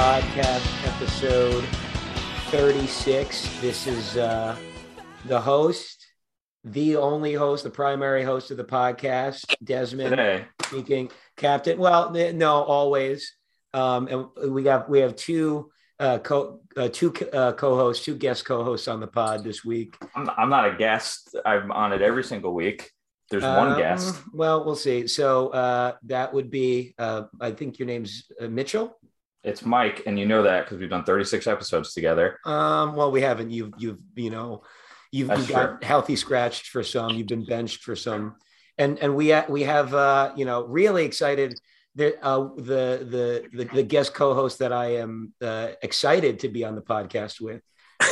Podcast, episode 36. This is uh, the host, the only host, the primary host of the podcast, Desmond Today. speaking. Captain, well, no, always. Um, and we have we have two uh, co uh, two uh, co-hosts, two guest co-hosts on the pod this week. I'm, I'm not a guest. I'm on it every single week. There's one Um, guest. Well, we'll see. So uh, that would be, uh, I think your name's uh, Mitchell. It's Mike, and you know that because we've done 36 episodes together. Um, well, we haven't. You've you've you know, you've, you've got healthy scratched for some. You've been benched for some, and and we ha- we have uh, you know really excited. The uh, the the the, the guest co-host that I am uh, excited to be on the podcast with,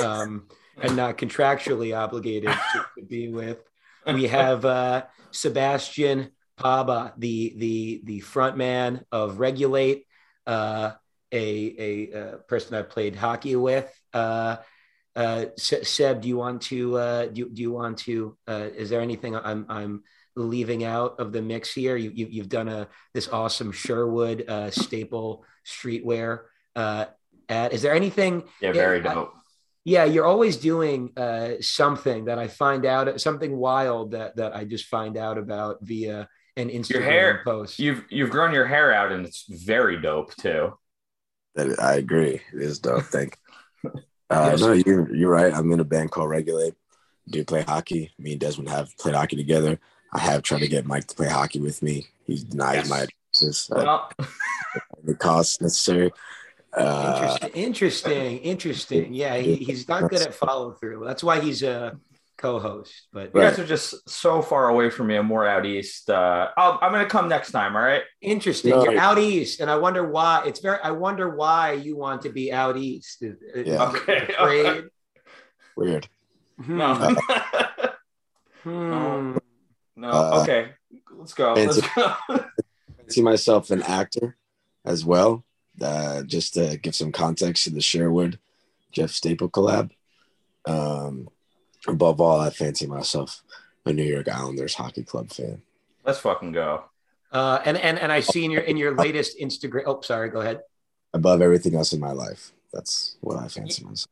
um, and not contractually obligated to, to be with. We have uh, Sebastian Paba, the the the front man of Regulate, uh, a a uh, person I played hockey with. Uh, uh, Seb, do you want to uh, do, do you want to? Uh, is there anything I'm I'm leaving out of the mix here? You, you you've done a this awesome Sherwood uh, staple streetwear uh, ad. Is there anything? Yeah, very I- dope. yeah, you're always doing uh, something that I find out something wild that that I just find out about via an Instagram hair- post. You've you've grown your hair out, and it's very dope too. That I agree. It is dope. Thank you. Uh, Yes. No, you're you're right. I'm in a band called Regulate. Do play hockey. Me and Desmond have played hockey together. I have tried to get Mike to play hockey with me. He denies Yes. my advances. Uh, Well, the cost necessary. Uh, interesting, interesting, interesting. Yeah, he, he's not good at follow through. That's why he's a co-host. But you Right. guys are just so far away from me. I'm more out east. Uh, I'll, I'm gonna come next time. All right. interesting. No. You're out east, and I wonder why. It's very. I wonder why you want to be out east. Is- is Yeah. Okay. afraid? weird. No. Hmm. no. Uh, okay. Let's go. Let's go. I see myself an actor as well. Uh, just to give some context to the Sherwood Jeff Staple collab. Um, above all, I fancy myself a New York Islanders hockey club fan. Let's fucking go. Uh, and and and I see in your in your latest Instagram. Oh, sorry. Go ahead. Above everything else in my life, that's what I fancy myself.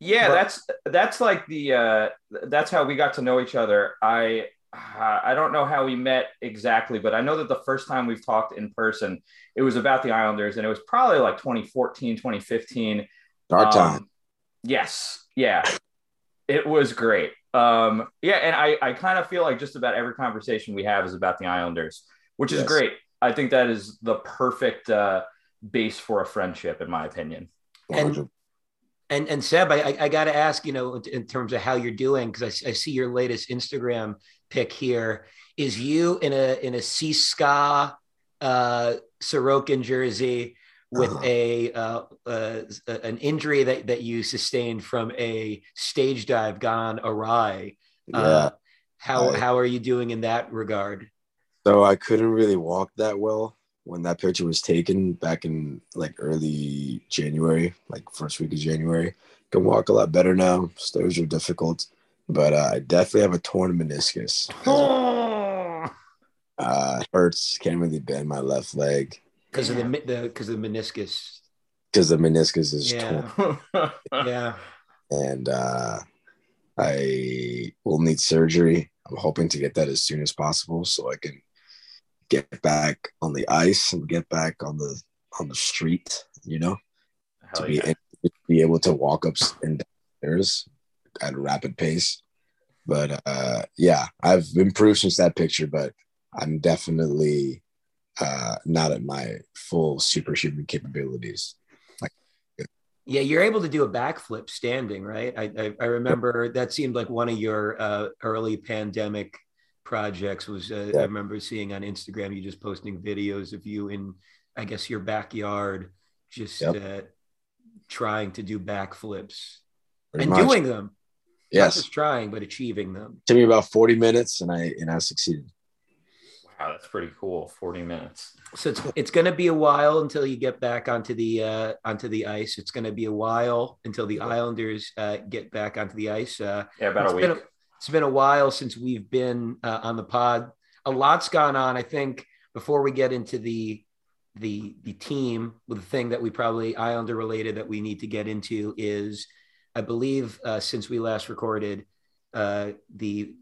Yeah, Well- that's that's like the uh that's how we got to know each other. I uh, I don't know how we met exactly, but I know that the first time we've talked in person, it was about the Islanders and it was probably like 2014, 2015. Dark Um, time. Yes. Yeah. It was great. Um yeah, and I I kind of feel like just about every conversation we have is about the Islanders, which is great. I think that is the perfect uh base for a friendship in my opinion. and- And and Seb, I I, I got to ask, you know, in terms of how you're doing, because I, I see your latest Instagram pic here. Is you in a in a Seaska uh, Sorokin jersey with Uh-huh. a uh, uh, an injury that that you sustained from a stage dive gone awry? yeah. Uh, how I- how are you doing in that regard? So I couldn't really walk that well when that picture was taken back in like early January, like first week of January. Can walk a lot better now. Stairs are difficult, but uh, I definitely have a torn meniscus. Uh, hurts. Can't really bend my left leg Because of the the because of the meniscus. because the meniscus is Yeah. torn, Yeah. and uh, I will need surgery. I'm hoping to get that as soon as possible so I can get back on the ice and get back on the on the street. You know. to Hell be, yeah. to be able to walk up and downstairs at a rapid pace. But uh, yeah, I've improved since that picture, but I'm definitely uh, not at my full superhuman capabilities. Yeah, you're able to do a backflip standing, right? I, I, I remember that seemed like one of your uh, early pandemic projects. Was uh, Yeah. I remember seeing on Instagram you just posting videos of you in, I guess, your backyard, just Yep. uh, trying to do backflips Pretty and much. doing them. Not yes, just trying, but achieving them. took me about 40 minutes, and I and I succeeded. Wow, that's pretty cool. 40 minutes. So it's it's going to be a while until you get back onto the uh, onto the ice. It's going to be a while until the Islanders uh, get back onto the ice. Uh, Yeah, about a week. it's been a while since we've been uh, on the pod. A lot's gone on. I think before we get into the the the team, with the thing that we probably Islander related that we need to get into is, I believe, uh, since we last recorded, uh, the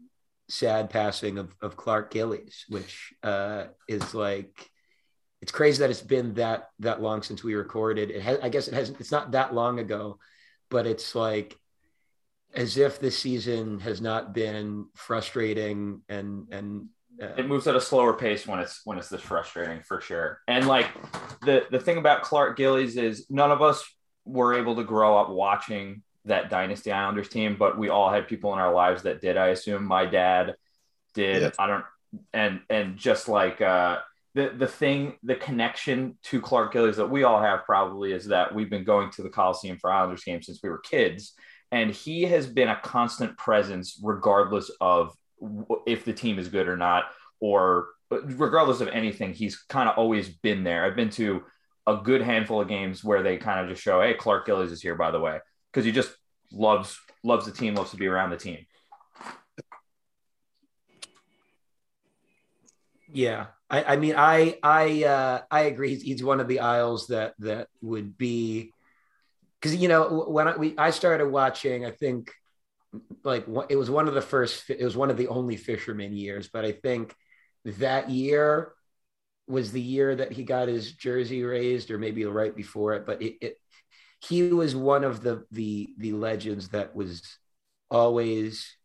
sad passing of, of Clark Gillies, which uh, is like it's crazy that it's been that that long since we recorded. It has, I guess it hasn't. It's not that long ago, but it's like as if this season has not been frustrating and and uh, it moves at a slower pace when it's when it's this frustrating for sure. And like the the thing about Clark Gillies is none of us were able to grow up watching that Dynasty Islanders team, but we all had people in our lives that did. I assume my dad did. Yeah. I don't and and just like uh the the thing, the connection to Clark Gillies that we all have probably is that we've been going to the Coliseum for Islanders games since we were kids, and he has been a constant presence regardless of if the team is good or not, or regardless of anything. He's kind of always been there. I've been to a good handful of games where they kind of just show, "Hey, Clark Gillies is here," by the way, because he just loves loves the team, loves to be around the team. Yeah, I, I mean, I I uh, I agree. He's, he's one of the aisles that that would be because you know when I, we I started watching, I think like it was one of the first. It was one of the only fisherman years, but I think that year was the year that he got his jersey raised, or maybe right before it. But it, it he was one of the the the legends that was always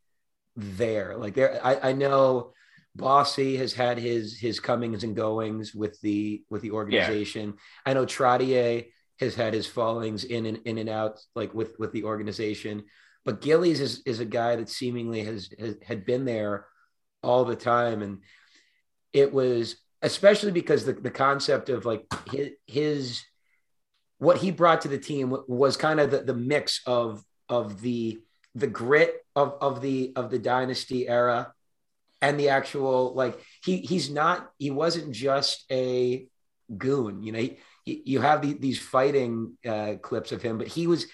there. Like there, I, I know Bossy has had his his comings and goings with the with the organization. Yeah. I know Trottier has had his fallings in and in and out like with with the organization. But Gillies is is a guy that seemingly has, has had been there all the time, and it was especially because the, the concept of like his, his what he brought to the team was kind of the, the mix of of the the grit of of the of the dynasty era and the actual like he he's not he wasn't just a goon you know he, you have the, these fighting uh, clips of him but he was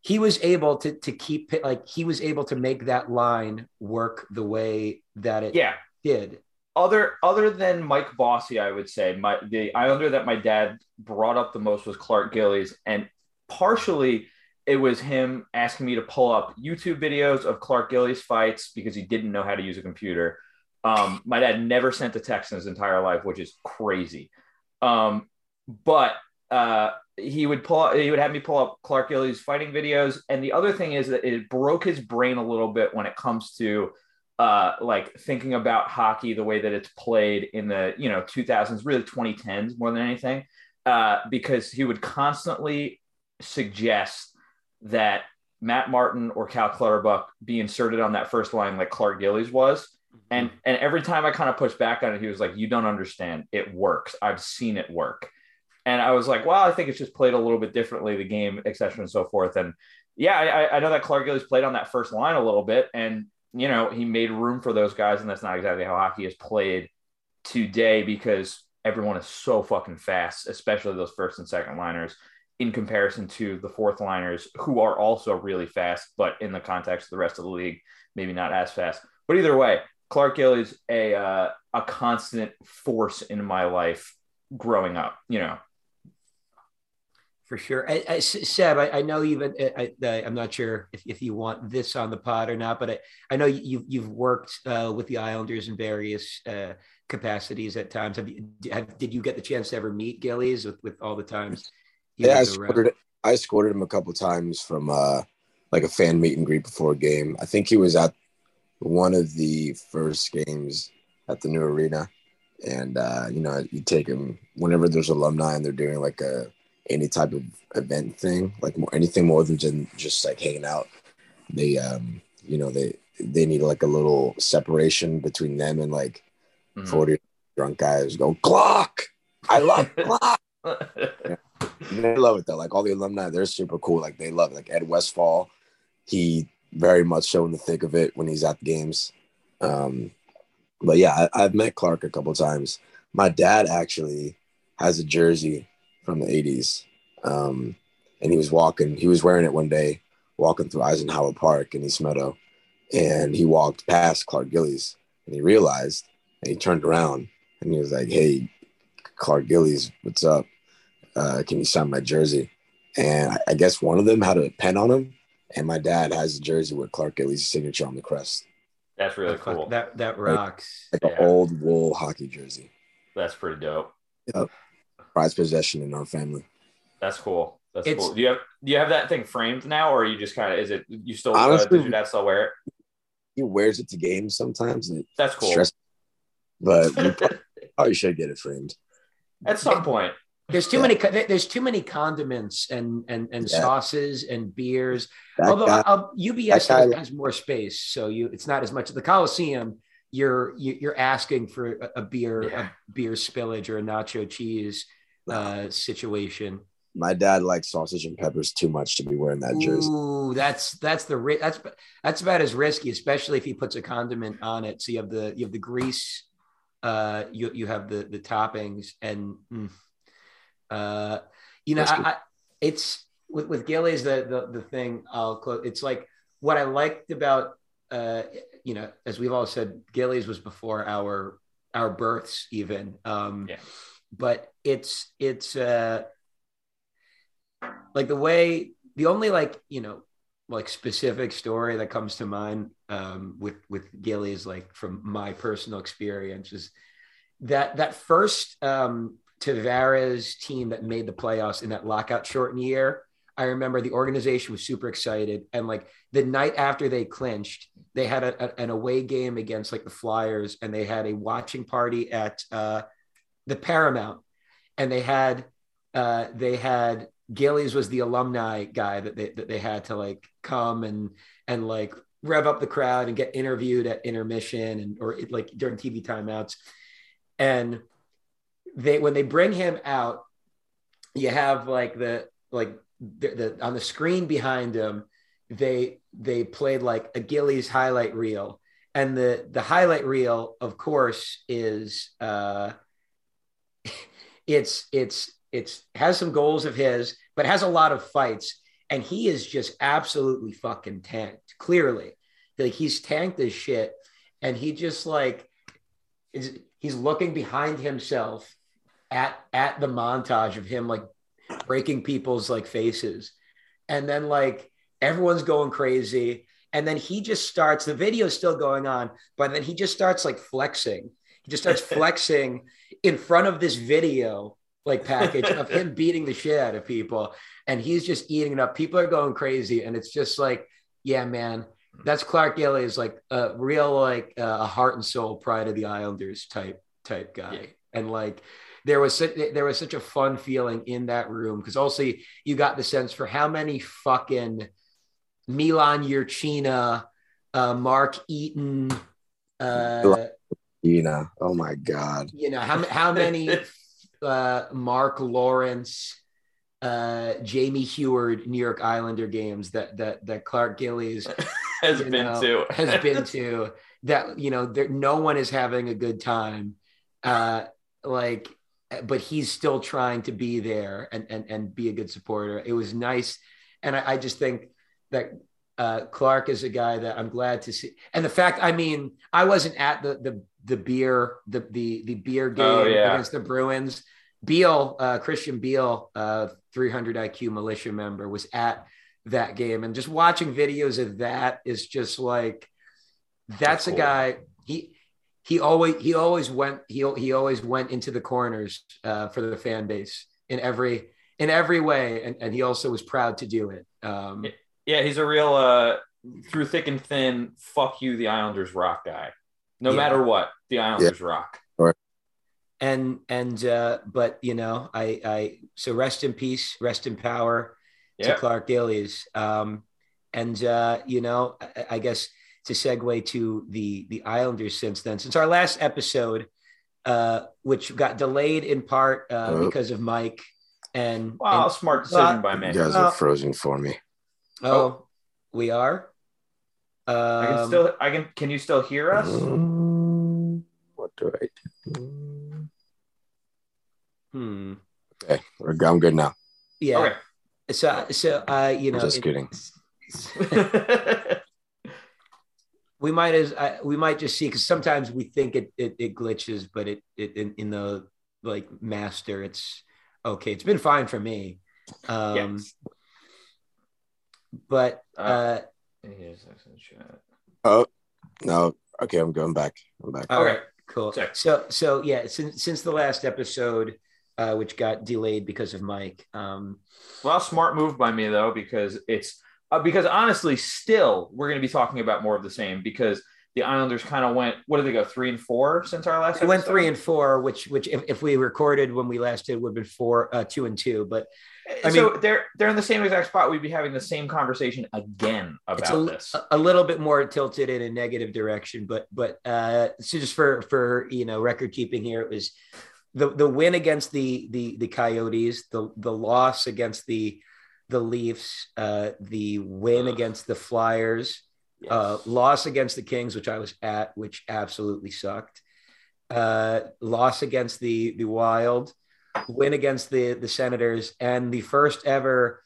he was able to to keep like he was able to make that line work the way that it yeah. did other other than Mike Bossy, I would say my the Islander that my dad brought up the most was Clark Gillies, and partially it was him asking me to pull up YouTube videos of Clark Gillies fights because he didn't know how to use a computer. Um, my dad never sent a text in his entire life, which is crazy. Um, but uh, he would pull he would have me pull up Clark Gillies fighting videos. And the other thing is that it broke his brain a little bit when it comes to uh, like thinking about hockey the way that it's played in the you know 2000s, really 2010s more than anything, uh, because he would constantly suggest that Matt Martin or Cal Clutterbuck be inserted on that first line like Clark Gillies was. Mm-hmm. And and every time I kind of pushed back on it, he was like, "You don't understand. It works. I've seen it work." And I was like, "Well, I think it's just played a little bit differently, the game, etc., and so forth." And yeah, I, I know that Clark Gillies played on that first line a little bit, and you know he made room for those guys, and that's not exactly how hockey is played today because everyone is so fucking fast, especially those first and second liners in comparison to the fourth liners who are also really fast, but in the context of the rest of the league, maybe not as fast. But either way, Clark Gill is a uh, a constant force in my life growing up. You know, for sure. I, I, Seb, I, I know you've. I, am not sure if, if you want this on the pod or not, but I, I know you've you've worked uh, with the Islanders in various uh, capacities at times. Have you? Have, did you get the chance to ever meet Gillies with with all the times? yeah, I escorted, I escorted him a couple times from uh, like a fan meet and greet before a game. I think he was at one of the first games at the new arena, and uh, you know you take him whenever there's alumni and they're doing like a any type of event thing, like more anything more than just, like hanging out. They um you know they they need like a little separation between them and like mm-hmm. 40 drunk guys go clock i love clock yeah they love it though. Like all the alumni, they're super cool. Like they love it. Like Ed Westfall, he very much so in the thick of it when he's at the games. Um, but yeah, I, have met Clark a couple times. My dad actually has a jersey from the 80s. Um, and he was walking, he was wearing it one day, walking through Eisenhower Park in East Meadow. And he walked past Clark Gillies and he realized and he turned around and he was like, Hey, Clark Gillies, what's up? Uh, can you sign my jersey? And I, I guess one of them had a pen on him, and my dad has a jersey with Clark Gillies' signature on the crest, That's really cool. That that rocks. like Yeah. an old wool hockey jersey. That's pretty dope. Prized possession in our family. That's cool. That's It's- cool. Do you have do you have that thing framed now, or are you just kind of is it you still uh, Honestly- does your dad still wear it? He wears it to games sometimes, and That's cool. stressful. But we probably, probably should get it framed. At some point, There's too Yeah. many. There's too many condiments and and and Yeah. sauces and beers. That Although guy- uh, UBS guy- has more space, so you it's not as much. The Coliseum, you're you- you're asking for a, a beer Yeah. a beer spillage or a nacho cheese uh, situation. my dad likes sausage and peppers too much to be wearing that jersey. Ooh, that's that's the ri- that's that's about as risky, especially if he puts a condiment on it. So you have the you have the grease, uh, you you have the the toppings, and mm, uh, you know, I, I, it's with with Gillies the the the thing. I'll close. It's like what I liked about uh, you know, as we've all said, Gillies was before our our births even. Um, Yeah. But it's it's uh like the way the only like you know like specific story that comes to mind um, with with Gilly is like from my personal experience is that that first um, Tavares team that made the playoffs in that lockout shortened year. I remember the organization was super excited, and like the night after they clinched, they had a, a- an away game against like the Flyers, and they had a watching party at uh, the Paramount, and they had uh, they had Gillies was the alumni guy that they that they had to like come and and like rev up the crowd and get interviewed at intermission and or like during TV timeouts. And they when they bring him out, you have like the like the, the on the screen behind him, they they played like a Gillies highlight reel. And the the highlight reel, of course, is uh it's it's it's has some goals of his, but has a lot of fights, and he is just absolutely fucking tanked. Clearly, like he's tanked as shit, and he just like is he's looking behind himself at at the montage of him like breaking people's like faces, and then like everyone's going crazy, and then he just starts. The video's still going on, but then he just starts like flexing. He just starts flexing in front of this video like package of him beating the shit out of people. And he's just eating it up. People are going crazy. And it's just like yeah man that's clark gillies like a real like uh, a heart and soul pride of the islanders type type guy. Yeah. and like there was such, there was such a fun feeling in that room. Because also you got the sense for how many fucking milan Jurcina, uh mark eaton uh You know, oh my god, you know how how many uh, Mark Lawrence, uh, Jamie Heward New York Islander games that that that Clark Gillies has been know, to. has been to that you know there no one is having a good time. Uh like but he's still trying to be there and and, and be a good supporter. It was nice. And I, I just think that uh clark is a guy that i'm glad to see. And the fact i mean i wasn't at the the the beer the the the beer game Oh, yeah. against the bruins. Beal uh christian beal uh 300 iq militia member was at that game. And just watching videos of that is just like that's, That's a cool. guy he he always he always went he he always went into the corners uh, for the fan base in every in every way. And, and he also was proud to do it. Um yeah he's a real uh through thick and thin fuck you the islanders rock guy no Yeah. matter what the islanders rock. And and uh but you know i i so rest in peace rest in power to clark gillies um and uh you know I, I guess to segue to the the islanders since then since our last episode uh which got delayed in part uh Oh. because of mike and, wow and smart decision Well, by you me guys Uh, are frozen for me. oh we are um, i can still i can can you still hear us Mm, what do I do? hmm. Okay, we're, I'm good now. yeah okay so so uh you know Just it- kidding. we might as uh, we might just see because sometimes we think it, it it glitches, but it it in, in the like master, it's okay. It's been fine for me. Um, Yes. but Uh, uh, Here's the chat. Oh no. Okay, I'm going back. I'm back. all Okay. right, cool. Sick. So so yeah, since since the last episode, uh, which got delayed because of Mike. Um, Well, smart move by me though, because it's uh, because honestly, still we're going to be talking about more of the same because the Islanders kind of went. What did they go three and four since our last? It went three and four, which which if, if we recorded when we last did would have been four, uh, two and two. But I so they're they're in the same exact spot. We'd be having the same conversation again it's about a, this. a little bit more tilted in a negative direction. But but uh, so just for for you know record keeping here, it was the the win against the the the Coyotes, the the loss against the the Leafs, uh, the win against the Flyers. uh, loss against the Kings, which I was at, which absolutely sucked. Uh, loss against the the Wild, win against the the Senators, and the first ever.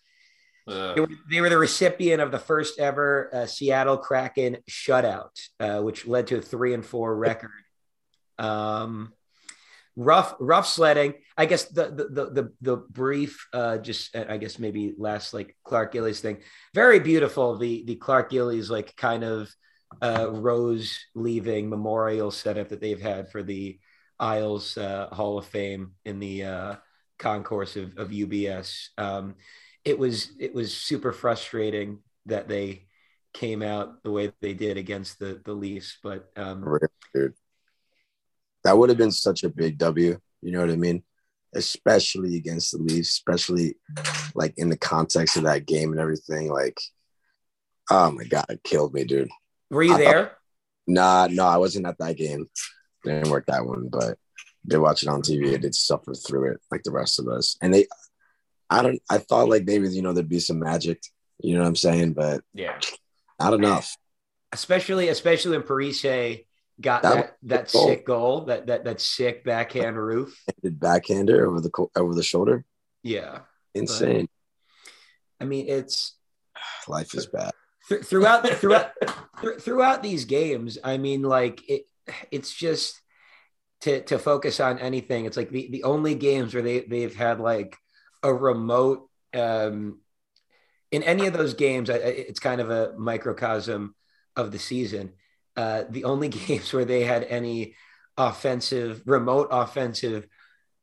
They were, they were the recipient of the first ever uh, Seattle Kraken shutout, uh, which led to a three and four record. Um, rough, rough sledding. I guess the the the the, the brief, uh, just uh, I guess maybe last like Clark Gillies thing. Very beautiful. The the Clark Gillies like kind of uh, rose leaving memorial setup that they've had for the Isles uh, Hall of Fame in the uh, concourse of, of UBS. Um, it was it was super frustrating that they came out the way they did against the the Leafs, but um, dude. That would have been such a big W. You know what I mean? Especially against the Leafs, especially like in the context of that game and everything. Like, oh my god, it killed me, dude. were you I thought- there? Nah, no, I wasn't at that game. Didn't work that one, but they watch it on TV. I did suffer through it like the rest of us. And they, I don't, I thought like maybe you know there'd be some magic. You know what I'm saying? But yeah. not enough. Especially especially when Parise got That that that, goal. sick goal, that that that sick backhand roof. Did backhander over the over the shoulder. Yeah, Insane. I mean it's Life is bad. th- throughout throughout th- throughout these games. I mean, like it, it's just to to focus on anything. It's like the the only games where they they've had like a remote. um in any of those games, I- it's kind of a microcosm of the season. Uh, the only games where they had any offensive, remote offensive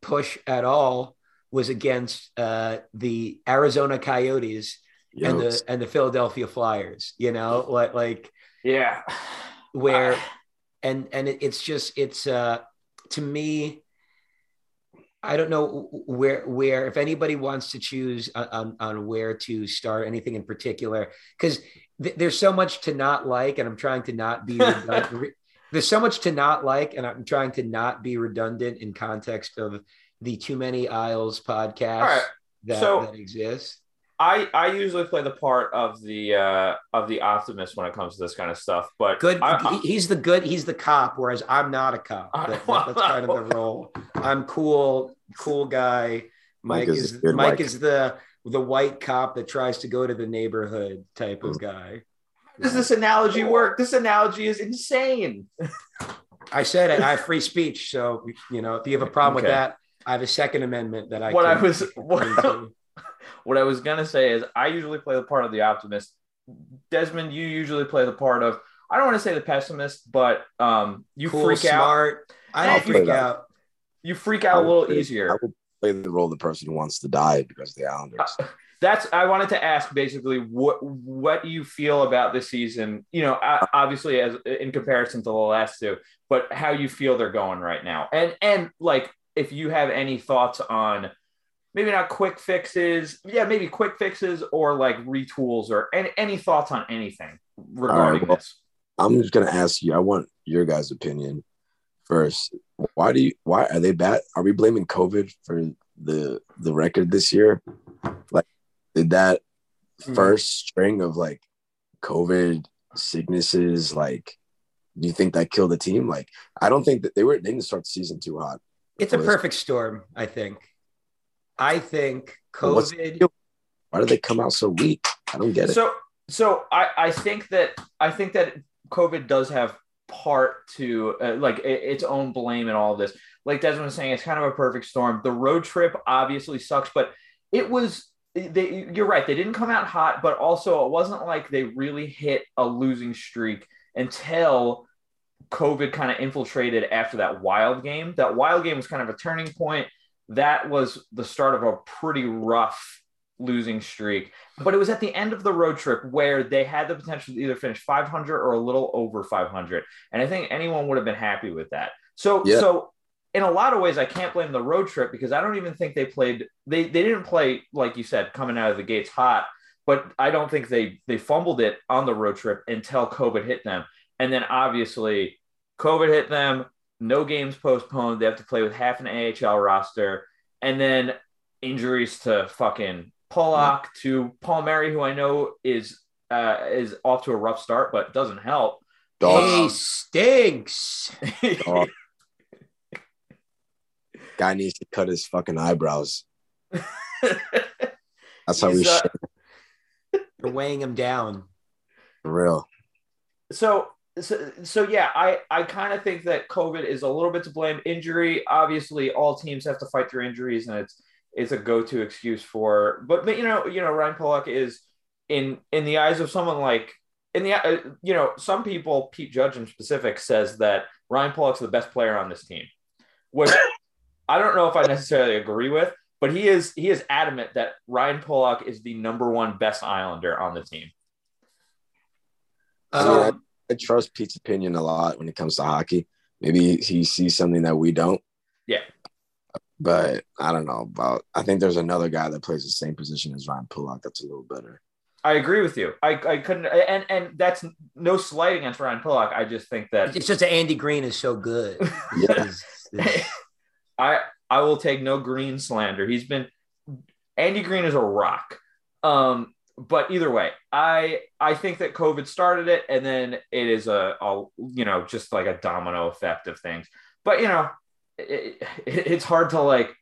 push at all was against uh, the Arizona Coyotes Yo, and the and the Philadelphia Flyers. You know, like like Yeah. where. and and it, it's just it's uh to me i don't know where where if anybody wants to choose on on, where to start anything in particular because th- there's so much to not like and i'm trying to not be redundant. there's so much to not like and i'm trying to not be redundant in context of the too many aisles podcast right. that, So- that exists I I usually play the part of the uh of the optimist when it comes to this kind of stuff, but good I, I- he's the good he's the cop whereas i'm not a cop. That- that- that's kind of the role. I'm cool cool guy. Mike, Mike is is, a good mike is the the white cop that tries to go to the neighborhood type of guy. How does this analogy work? This analogy is insane. i said it i have free speech so you know if you have a problem with that i have a second amendment that i What I was- can what- do. What I was gonna say is I usually play the part of the optimist. Desmond, you usually play the part of I don't want to say the pessimist, but um you cool freak out. smart i I'll don't freak play that. out You freak out a little easier. I will play the role of the person who wants to die because of the Islanders. Uh, That's I wanted to ask basically what what you feel about this season. You know, obviously as in comparison to the last two, but how you feel they're going right now, and and like if you have any thoughts on maybe not quick fixes, yeah, maybe quick fixes or like retools or any any thoughts on anything regarding well, this. I'm just gonna ask you. I want your guys' opinion first. Why do you? Why are they bad? Are we blaming COVID for the the record this year? Like, did that Mhm. first string of like COVID sicknesses like? Do you think that killed the team? Like, I don't think that they were. They didn't start the season too hot. it's a Was- perfect storm i think i think covid Why did they come out so weak? I don't get it. So so I I think that I think that COVID does have part to uh, like its own blame in all of this. like Desmond was saying, it's kind of a perfect storm. The road trip obviously sucks, but it was. They, you're right. They didn't come out hot, but also it wasn't like they really hit a losing streak until COVID kind of infiltrated after that wild game. That wild game was kind of a turning point. That was the start of a pretty rough losing streak. But it was at the end of the road trip where they had the potential to either finish 500 or a little over 500. And I think anyone would have been happy with that. So, yeah. so in a lot of ways, I can't blame the road trip because I don't even think they played. They they didn't play like you said, coming out of the gates hot. But I don't think they they fumbled it on the road trip until COVID hit them, and then obviously COVID hit them. No games postponed. They have to play with half an AHL roster, and then injuries to fucking Pulock to Palmieri, who I know is uh, is off to a rough start, but doesn't help. He stinks. Guy needs to cut his fucking eyebrows. That's how we. Uh, You're weighing him down. For real. So so, so yeah, I, I kind of think that COVID is a little bit to blame. Injury, obviously, all teams have to fight through injuries, and it's it's a go-to excuse for. But you know, you know, Ryan Pulock is in in the eyes of someone like in the uh, you know some people, Pete Judge in specific says that Ryan Pulock's the best player on this team, which I don't know if I necessarily agree with, but he is he is adamant that Ryan Pulock is the number one best Islander on the team. Um, I trust Pete's opinion a lot when it comes to hockey. Maybe he sees something that we don't. Yeah. But I don't know about. I think there's another guy that plays the same position as Ryan Pulock that's a little better. I agree with you. I, I couldn't, and and that's no slight against Ryan Pulock. I just think that it's just that Andy Greene is so good. yes. I I will take no Greene slander. He's been Andy Greene is a rock. Um, but either way, I I think that COVID started it, and then it is a, a you know just like a domino effect of things. But you know, it, it, it's hard to like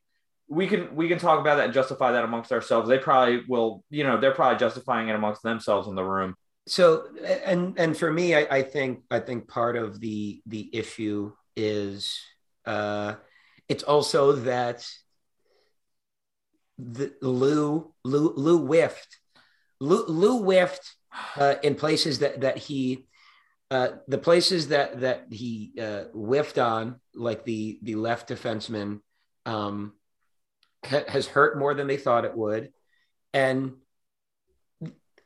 we can we can talk about that and justify that amongst ourselves. They probably will, you know, they're probably justifying it amongst themselves in the room. So and and for me, I, I think I think part of the the issue is uh it's also that the Lou Lou Lou whiffed Lou, Lou whiffed uh, in places that that he uh, the places that that he uh, whiffed on, like the the left defenseman, um, ha- has hurt more than they thought it would, and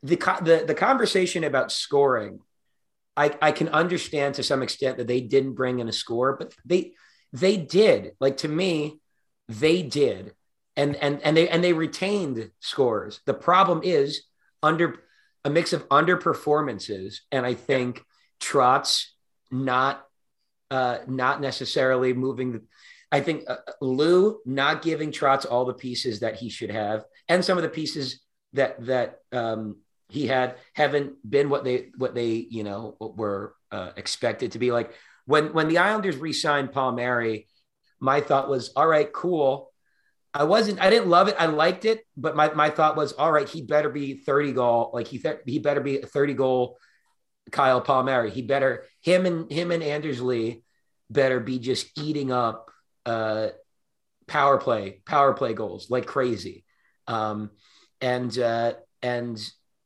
the the the conversation about scoring, I I can understand to some extent that they didn't bring in a score, but they they did. Like to me, they did, and and and they and they retained scores. The problem is under a mix of underperformances, and I think Trotz not uh, not necessarily moving. The, I think uh, Lou not giving Trotz all the pieces that he should have, and some of the pieces that that um, he had haven't been what they what they you know were uh, expected to be. Like when when the Islanders re-signed Palmieri, my thought was, all right, cool. I wasn't, I didn't love it. I liked it, but my, my thought was, all right, he better be 30 goal. Like he, th- he better be a 30 goal Kyle Palmieri. He better, him and him and Anders Lee better be just eating up uh, power play, power play goals like crazy. Um, and, uh, and,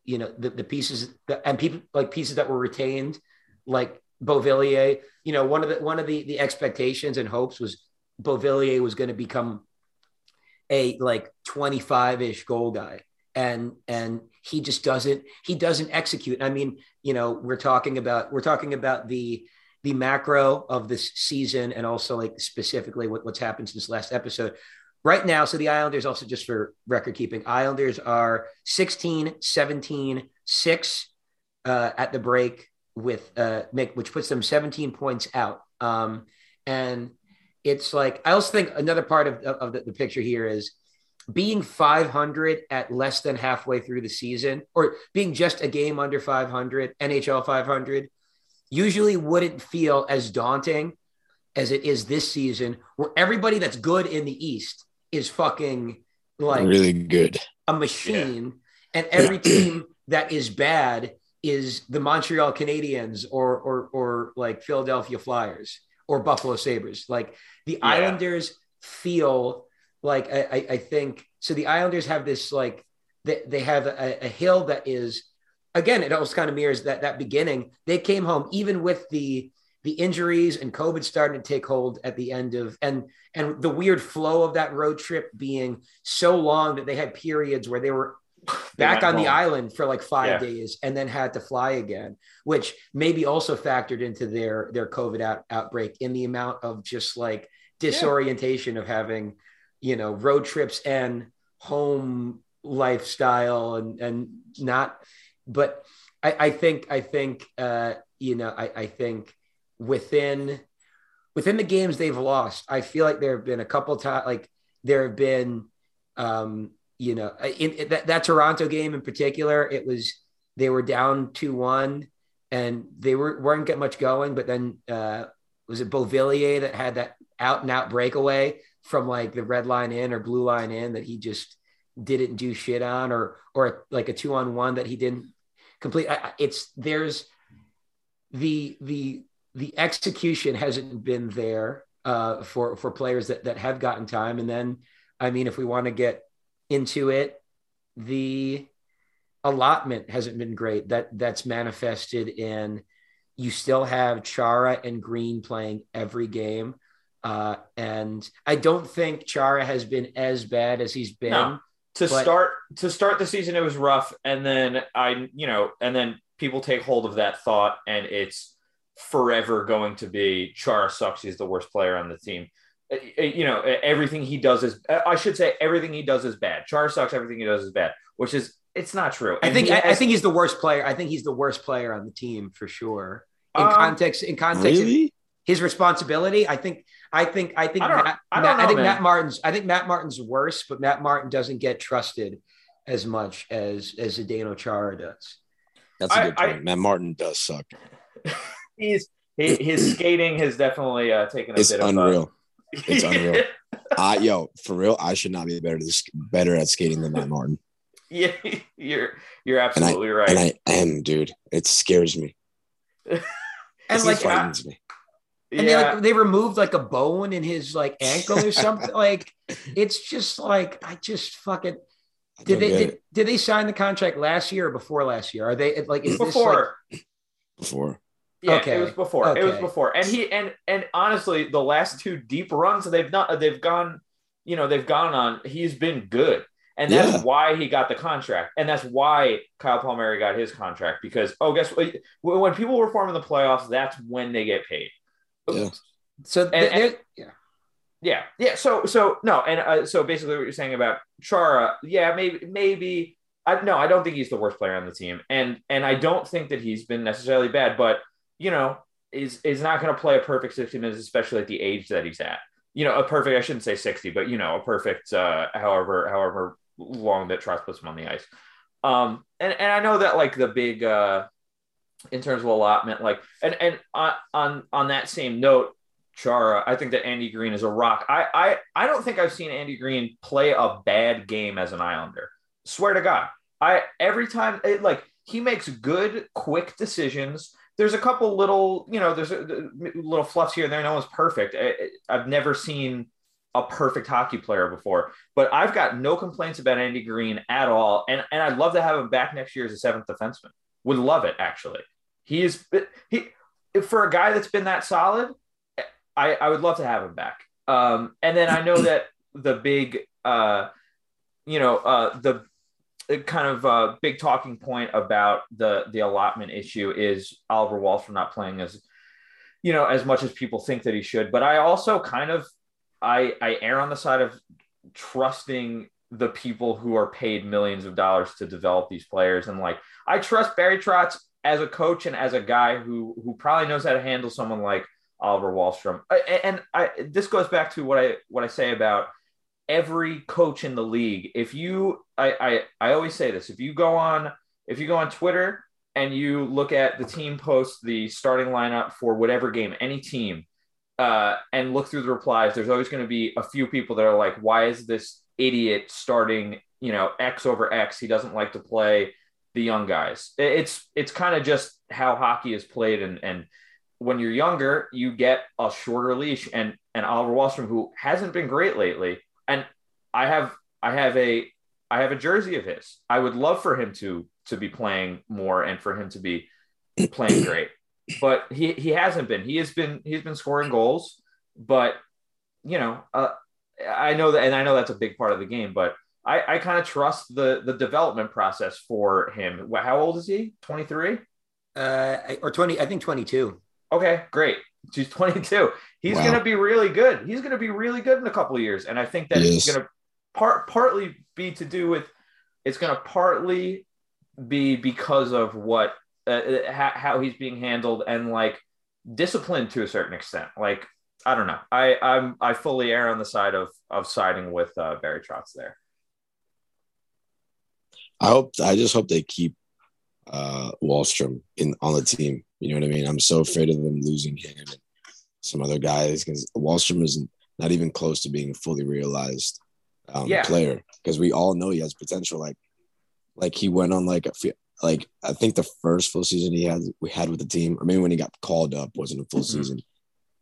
you know, the, the pieces that, and people like pieces that were retained, like Beauvillier, you know, one of the, one of the, the expectations and hopes was Beauvillier was going to become a like 25-ish goal guy. And and he just doesn't he doesn't execute. I mean you know we're talking about we're talking about the the macro of this season and also like specifically what, what's happened since last episode. Right now so the islanders also just for record keeping islanders are 16 17 6 uh, at the break with uh Mick, which puts them 17 points out. Um and it's like I also think another part of, of the, the picture here is being 500 at less than halfway through the season or being just a game under 500 NHL 500 usually wouldn't feel as daunting as it is this season where everybody that's good in the east is fucking like really good a machine yeah. and every team that is bad is the Montreal Canadiens or or or like Philadelphia Flyers or Buffalo Sabres. Like the yeah. Islanders feel like I, I, I, think so. The Islanders have this like they, they have a, a hill that is again it almost kind of mirrors that that beginning. They came home even with the the injuries and COVID starting to take hold at the end of and and the weird flow of that road trip being so long that they had periods where they were back on home. the island for like five yeah. days and then had to fly again, which maybe also factored into their their COVID out, outbreak in the amount of just like disorientation yeah. of having, you know, road trips and home lifestyle and and not but I, I think I think uh you know I, I think within within the games they've lost, I feel like there have been a couple times like there have been um you know, in, in that, that Toronto game in particular, it was they were down two one, and they were weren't getting much going. But then uh, was it Beauvillier that had that out and out breakaway from like the red line in or blue line in that he just didn't do shit on, or or like a two on one that he didn't complete. It's there's the the the execution hasn't been there uh, for for players that that have gotten time, and then I mean, if we want to get into it. The allotment hasn't been great. That that's manifested in you still have Chara and Greene playing every game. Uh, and I don't think Chara has been as bad as he's been. No. To but... start to start the season, it was rough, and then I, you know, and then people take hold of that thought, and it's forever going to be Chara sucks. He's the worst player on the team. Uh, uh, you know, everything he does is, uh, I should say, everything he does is bad. Chara sucks. Everything he does is bad, which is, it's not true. And I think, I, I, think he's the worst player. I think he's the worst player on the team for sure. In um, context, in context, really? his responsibility. I think, I think, I think, I Matt, I, Matt, know, I think man. Matt Martin's, I think Matt Martin's worse, but Matt Martin doesn't get trusted as much as as Zdeno Chara does. That's a good point. Matt Martin does suck. he's his, his skating has definitely uh, taken a it's bit unreal. of a it's unreal. I yo, for real, I should not be better this better at skating than Matt Martin. Yeah, you're you're absolutely and I, right. And I am, dude. It scares me. and like frightens me. And yeah. they like they removed like a bone in his like ankle or something. like it's just like I just fucking did they did, did, they sign the contract last year or before last year? Are they like is before this like, before? Yeah, okay. it was before. Okay. It was before. And he and and honestly, the last two deep runs they've not they've gone, you know, they've gone on. He's been good, and that's yeah. why he got the contract, and that's why Kyle Palmieri got his contract because oh, guess what? When people were forming the playoffs, that's when they get paid. Yeah. So and, and, yeah. Yeah, yeah. So, so no, and uh, so basically, what you're saying about Chara, yeah, maybe, maybe. I, no, I don't think he's the worst player on the team, and and I don't think that he's been necessarily bad, but you know, is is not going to play a perfect 60 minutes, especially at the age that he's at. You know, a perfect, I shouldn't say 60, but you know, a perfect uh however, however long that Trotz puts him on the ice. Um, and, and I know that like the big uh in terms of allotment, like and and on on on that same note, Chara, I think that Andy Greene is a rock. I I I don't think I've seen Andy Greene play a bad game as an Islander. Swear to God. I every time it, like he makes good, quick decisions there's a couple little, you know, there's a, little fluffs here and there. No one's perfect. I, I've never seen a perfect hockey player before, but I've got no complaints about Andy Greene at all. And, and I'd love to have him back next year as a seventh defenseman. Would love it, actually. He is, he, for a guy that's been that solid, I, I would love to have him back. Um, and then I know that the big, uh, you know, uh, the kind of a big talking point about the the allotment issue is Oliver Wahlstrom not playing as you know as much as people think that he should. But I also kind of I I err on the side of trusting the people who are paid millions of dollars to develop these players and like I trust Barry Trotz as a coach and as a guy who who probably knows how to handle someone like Oliver Wahlstrom. And I this goes back to what I what I say about every coach in the league. If you, I, I, I always say this: if you go on, if you go on Twitter and you look at the team post the starting lineup for whatever game, any team, uh, and look through the replies, there's always going to be a few people that are like, "Why is this idiot starting? You know, X over X. He doesn't like to play." the young guys. It's it's kind of just how hockey is played, and and when you're younger, you get a shorter leash. And and Oliver Wahlstrom, who hasn't been great lately, and I have I have a I have a jersey of his. I would love for him to to be playing more and for him to be playing great. But he he hasn't been. He has been he's been scoring goals, but you know, uh, I know that, and I know that's a big part of the game. But I, I kind of trust the the development process for him. How old is he? Twenty three. Uh, or 20, I think 22. Okay, great. He's 22. He's wow. going to be really good. He's going to be really good in a couple of years. And I think that it's going to part partly be to do with it's going to partly be because of what uh, uh how he's being handled and like disciplined to a certain extent. Like I don't know. I I'm I fully err on the side of of siding with uh, Barry Trotz there. I hope I just hope they keep uh, Wahlstrom in on the team. You know what I mean? I'm so afraid of them losing him and some other guys because Wahlstrom is not even close to being a fully realized um, yeah. player because we all know he has potential. Like, like he went on like a few, like I think the first full season he had we had with the team, or maybe when he got called up wasn't a full mm-hmm. season.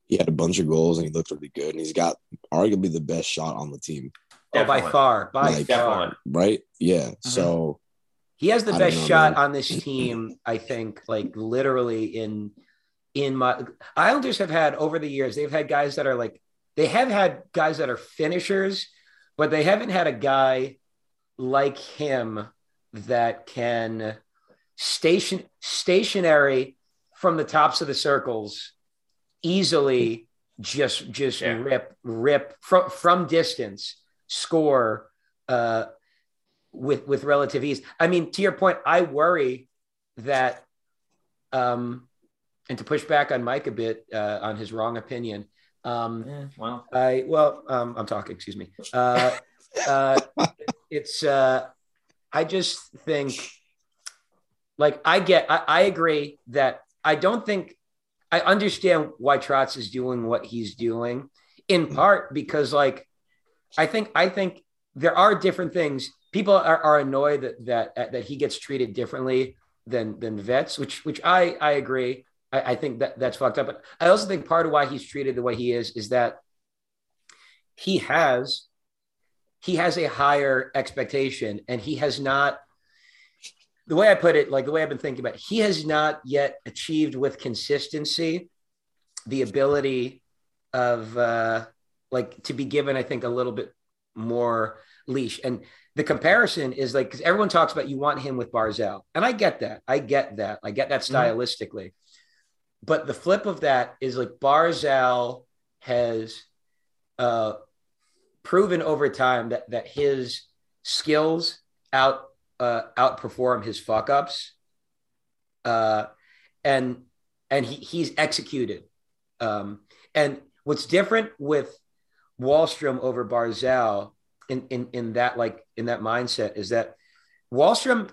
He had a bunch of goals and he looked really good, and he's got arguably the best shot on the team. Oh, by far, by like, far, right? Yeah. Mm-hmm. So he has the best know, shot man. on this team, I think, like literally in in my Islanders have had over the years, they've had guys that are like they have had guys that are finishers, but they haven't had a guy like him that can station stationary from the tops of the circles easily just just yeah. rip rip from from distance score uh with with relative ease. I mean, to your point, I worry that, um, and to push back on Mike a bit uh, on his wrong opinion. Um, yeah, well, I well, um, I'm talking. Excuse me. Uh, uh, it's. Uh, I just think, like, I get. I, I agree that I don't think I understand why Trotz is doing what he's doing, in part because, like, I think I think there are different things people are, are annoyed that that that he gets treated differently than than vets, which which I I agree. I, I think that that's fucked up. But I also think part of why he's treated the way he is is that he has he has a higher expectation and he has not the way I put it, like the way I've been thinking about it, he has not yet achieved with consistency the ability of uh like to be given, I think, a little bit more leash. And the comparison is like because everyone talks about you want him with Barzal, and I get that. I get that. I get that mm-hmm. stylistically. Mm-hmm. But the flip of that is like Barzal has uh, proven over time that that his skills out uh, outperform his fuck ups, uh, and and he, he's executed. Um, and what's different with Wahlstrom over Barzal in in in that like in that mindset is that Wahlstrom,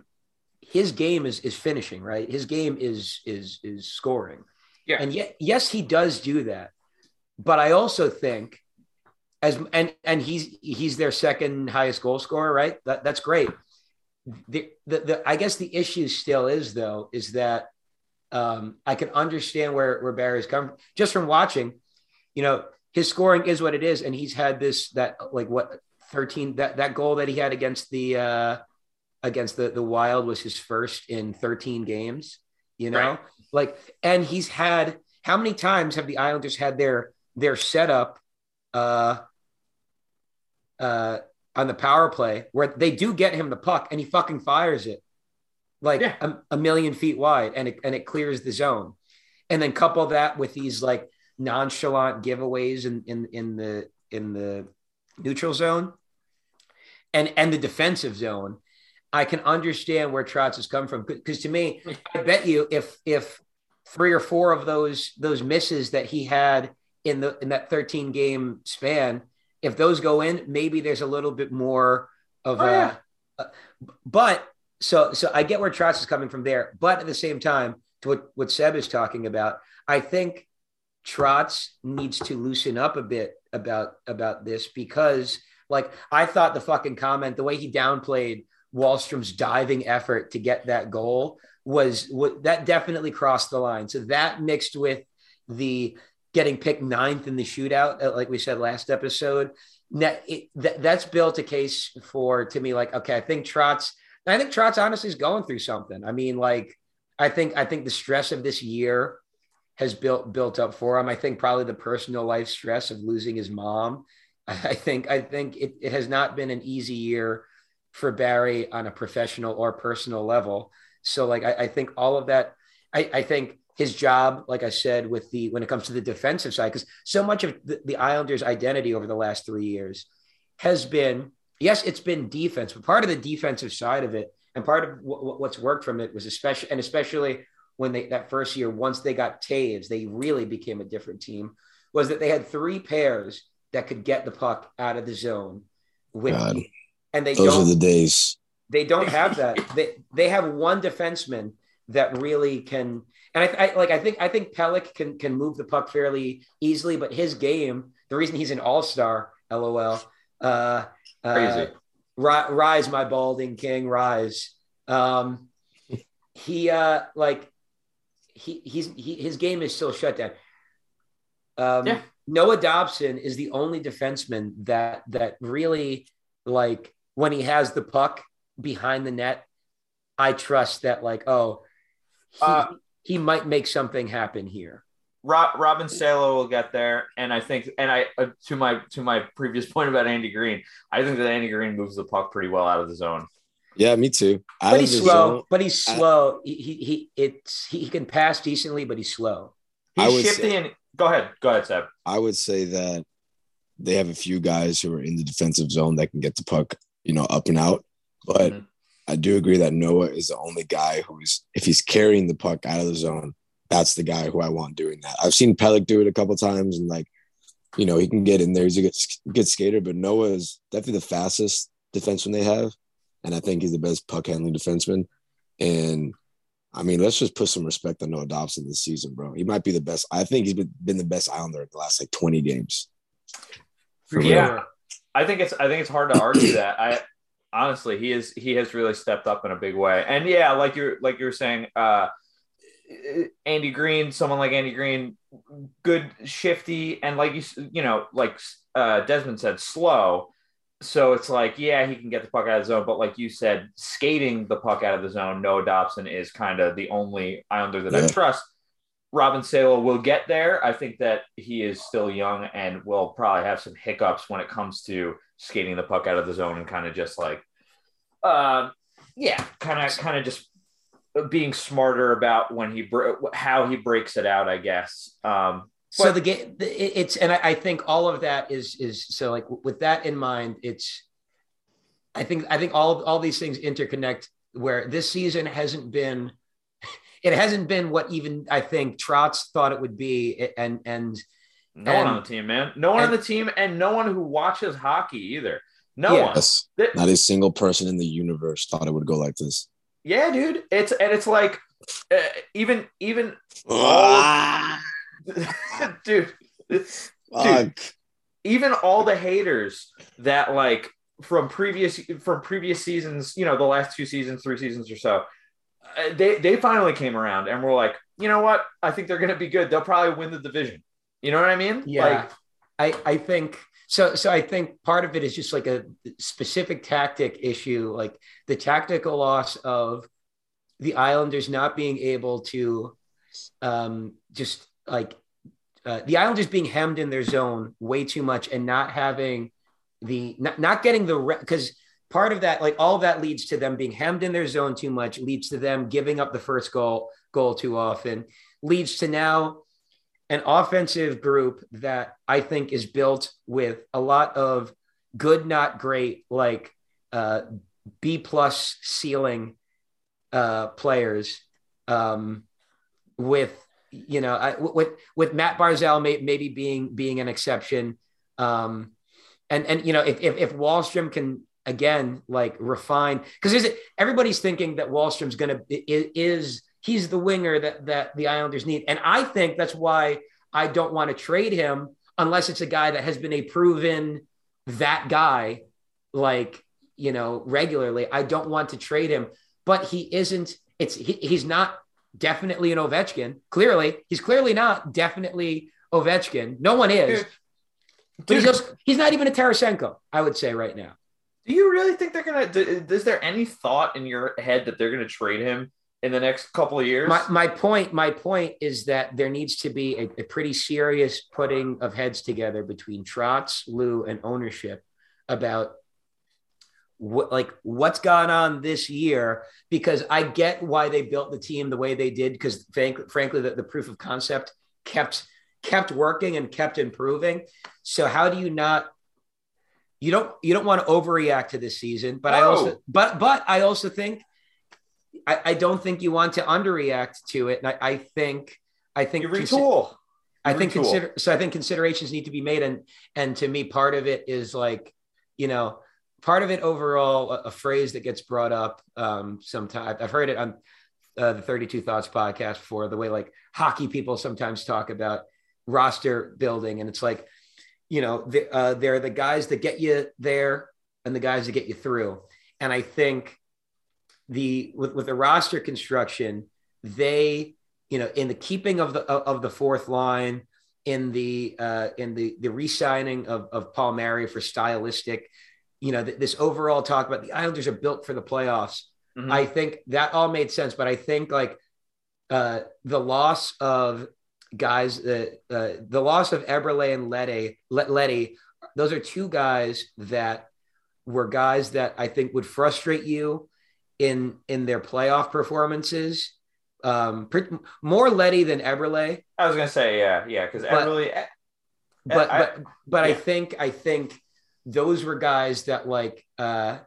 his game is is finishing, right? His game is is is scoring. Yeah. And yet, yes, he does do that. But I also think as and and he's he's their second highest goal scorer, right? That, that's great. The, the, the I guess the issue still is though is that um, I can understand where where Barry's come from. just from watching. You know, his scoring is what it is, and he's had this that like what 13 that that goal that he had against the uh against the the wild was his first in 13 games you know right. like and he's had how many times have the islanders had their their setup uh uh on the power play where they do get him the puck and he fucking fires it like yeah. a, a million feet wide and it, and it clears the zone and then couple that with these like nonchalant giveaways in in in the in the neutral zone and and the defensive zone, I can understand where Trotz has come from. Because to me, I bet you if if three or four of those those misses that he had in the in that 13 game span, if those go in, maybe there's a little bit more of oh, a, yeah. but so so I get where Trotz is coming from there. But at the same time, to what, what Seb is talking about, I think Trotz needs to loosen up a bit about about this because like I thought the fucking comment, the way he downplayed Wahlstrom's diving effort to get that goal was what that definitely crossed the line. So that mixed with the getting picked ninth in the shootout, uh, like we said last episode. That, it, that that's built a case for to me like okay, I think Trotz. I think Trotz honestly is going through something. I mean, like I think I think the stress of this year has built built up for him. I think probably the personal life stress of losing his mom. I think I think it, it has not been an easy year for Barry on a professional or personal level. So like I, I think all of that, I, I, think his job, like I said, with the when it comes to the defensive side, because so much of the, the Islanders' identity over the last three years has been yes, it's been defense, but part of the defensive side of it and part of w- what's worked from it was especially and especially when they that first year, once they got Toews, they really became a different team. Was that they had three pairs that could get the puck out of the zone with God. and they Those don't are the days. they don't have that. they they have one defenseman that really can. And I, I like I think I think Pelech can can move the puck fairly easily, but his game, the reason he's an all star, lol. Uh, Crazy. Uh, ri- rise, my balding king, rise. Um, he uh like he he's he, his game is still shut down. Um, Yeah. Noah Dobson is the only defenseman that that really like when he has the puck behind the net, I trust that like oh he, Uh, he might make something happen here. Rob, Robin Salo will get there, and I think, and I uh, to my to my previous point about Andy Greene, I think that Andy Greene moves the puck pretty well out of the zone. Yeah, me too. Out But he's slow. zone, but he's I- slow. he, he he it's he, he can pass decently, but he's slow. I He's would shifty say- and go ahead, go ahead, Seb. I would say that they have a few guys who are in the defensive zone that can get the puck, you know, up and out. But Mhm. I do agree that Noah is the only guy who's, if he's carrying the puck out of the zone, that's the guy who I want doing that. I've seen Pelech do it a couple times, and like, you know, he can get in there. He's a good, good skater, but Noah is definitely the fastest defenseman they have, and I think he's the best puck handling defenseman. And I mean, let's just put some respect on Noah Dobson this season, bro. He might be the best. I think he's been, been the best Islander in the last like 20 games. For Yeah. sure. I think it's I think it's hard to argue that. I honestly he is he has really stepped up in a big way. And yeah, like you're like you were saying, uh Andy Greene, someone like Andy Greene, good shifty and like you you know, like uh Desmond said, slow. So it's like, yeah, he can get the puck out of the zone, but like you said, skating the puck out of the zone, Noah Dobson is kind of the only Islander that I trust. Robin Salo will get there. I think that he is still young and will probably have some hiccups when it comes to skating the puck out of the zone and kind of just like, uh, yeah, kind of, kind of just being smarter about when he how he breaks it out. I guess. Um, So the game, it's, and I, I think all of that is, is so like with that in mind, it's, I think, I think all, all these things interconnect where this season hasn't been, it hasn't been what even I think Trotz thought it would be. And, and no one on the team, man. No one on the team, and no one who watches hockey either. No Yeah. one. Yes. Not a single person in the universe thought it would go like this. Yeah, dude. It's and it's like uh, even even dude. Fuck. even all the haters that like from previous from previous seasons, you know, the last two seasons, three seasons or so, uh, they they finally came around and were like, you know what? I think they're going to be good. They'll probably win the division. You know what I mean? Yeah. I, I think so. So I think part of it is just like a specific tactic issue, like the tactical loss of the Islanders not being able to um, just like uh, the Islanders being hemmed in their zone way too much and not having the not, not getting the because part of that like all of that leads to them being hemmed in their zone too much leads to them giving up the first goal goal too often leads to now an offensive group that I think is built with a lot of good, not great, like uh, B plus ceiling uh, players. Um, with you know, I, with with Matt Barzal may, maybe being being an exception, um, and and you know, if if, if Wahlstrom can again like refine because is it everybody's thinking that Wahlstrom's going to is he's the winger that that the Islanders need, and I think that's why I don't want to trade him unless it's a guy that has been a proven that guy, like you know regularly. I don't want to trade him, but he isn't. It's he, he's not definitely an Ovechkin. Clearly, he's clearly not definitely Ovechkin. No one is. Dude. But he's, just, he's not even a Tarasenko, I would say right now. Do you really think they're gonna? Is there any thought in your head that they're gonna trade him in the next couple of years? My, my point, my point is that there needs to be a, a pretty serious putting of heads together between Trotz, Lou, and ownership about what like what's gone on this year because I get why they built the team the way they did because frank, frankly the, the proof of concept kept kept working and kept improving. So how do you not you don't you don't want to overreact to this season, but I also but but I also think I, I don't think you want to underreact to it. And I, I think I think you consi- retool. I think retool. consider so I think considerations need to be made and and to me part of it is like you know part of it overall a, a phrase that gets brought up um sometimes I've heard it on uh, the 32 thoughts podcast before the way like hockey people sometimes talk about roster building and it's like you know the, uh, they're the guys that get you there and the guys that get you through and I think the with, with the roster construction they you know in the keeping of the of the fourth line in the uh in the the re-signing of of Palmieri for stylistic you know th- this overall talk about the Islanders are built for the playoffs Mhm. I think that all made sense but I think like uh the loss of guys that uh, the loss of Eberle and Leddy Let- Leddy those are two guys that were guys that I think would frustrate you in in their playoff performances. Um, pretty, more Leddy than Eberle, I was gonna say yeah, yeah, because But- but I- but but I think I think those were guys that like uh,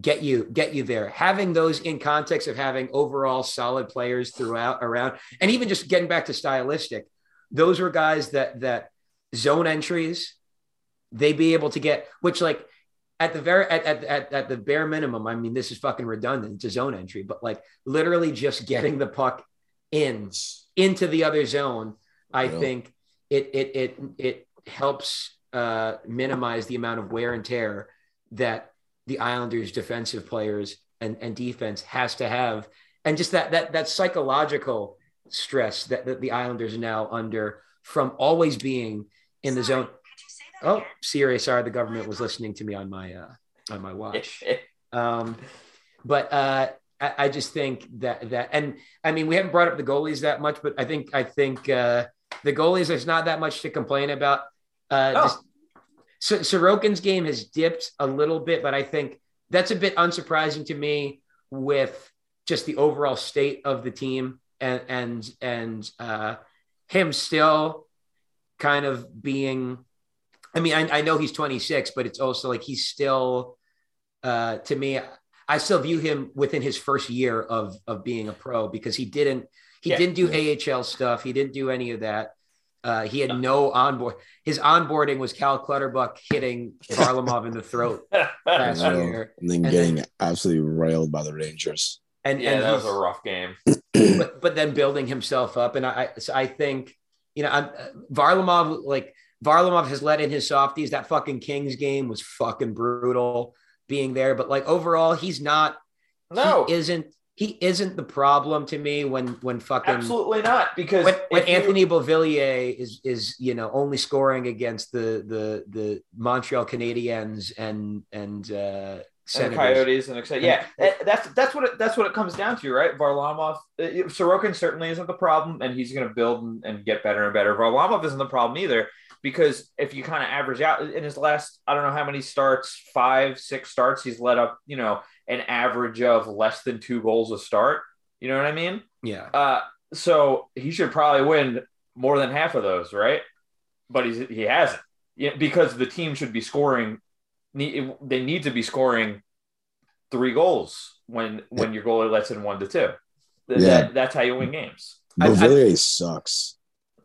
get you get you there. Having those in context of having overall solid players throughout around, and even just getting back to stylistic, those were guys that that zone entries they be able to get, which like at the very at, at, at, at the bare minimum, I mean, this is fucking redundant. It's a zone entry, but like literally just getting the puck in into the other zone, I Yeah. think it it it it helps uh, minimize the amount of wear and tear that the Islanders' defensive players and, and defense has to have, and just that that that psychological stress that, that the Islanders are now under from always being in the zone. Oh, Siri, sorry, the government was listening to me on my uh, on my watch. Um, but uh, I, I just think that that, and I mean, we haven't brought up the goalies that much, but I think I think uh, the goalies there's not that much to complain about. Uh, No. just, so, Sorokin's game has dipped a little bit, but I think that's a bit unsurprising to me with just the overall state of the team and and and uh, him still kind of being. I mean, I, I know he's 26, but it's also like he's still uh, to me, I still view him within his first year of of being a pro because he didn't he Yeah. didn't do AHL stuff. He didn't do any of that. Uh, he had no onboard. His onboarding was Cal Clutterbuck hitting Varlamov in the throat last I year, and then And getting then- absolutely railed by the Rangers. and yeah, and that was a rough game. but but then building himself up. And I so I think you know I'm uh, Varlamov like Varlamov has let in his softies. That fucking Kings game was fucking brutal being there. But like overall, he's not No, he isn't he isn't the problem to me when when fucking absolutely not. Because when, when if you- Anthony Beauvillier is is you know only scoring against the the the Montreal Canadiens and and uh and Coyotes and etc. Yeah, that's that's what it, that's what it comes down to, right? Varlamov, uh, Sorokin certainly isn't the problem, and he's going to build and, and get better and better. Varlamov isn't the problem either, because if you kind of average out in his last, I don't know how many starts, five, six starts, he's let up, you know, an average of less than two goals a start. You know what I mean? Yeah. Uh, so he should probably win more than half of those, right? But he's he hasn't, yeah, because the team should be scoring. They need to be scoring three goals when when your goalie lets in one to two. Th- Yeah. that- that's how you win games. I- I- Beauvillier sucks.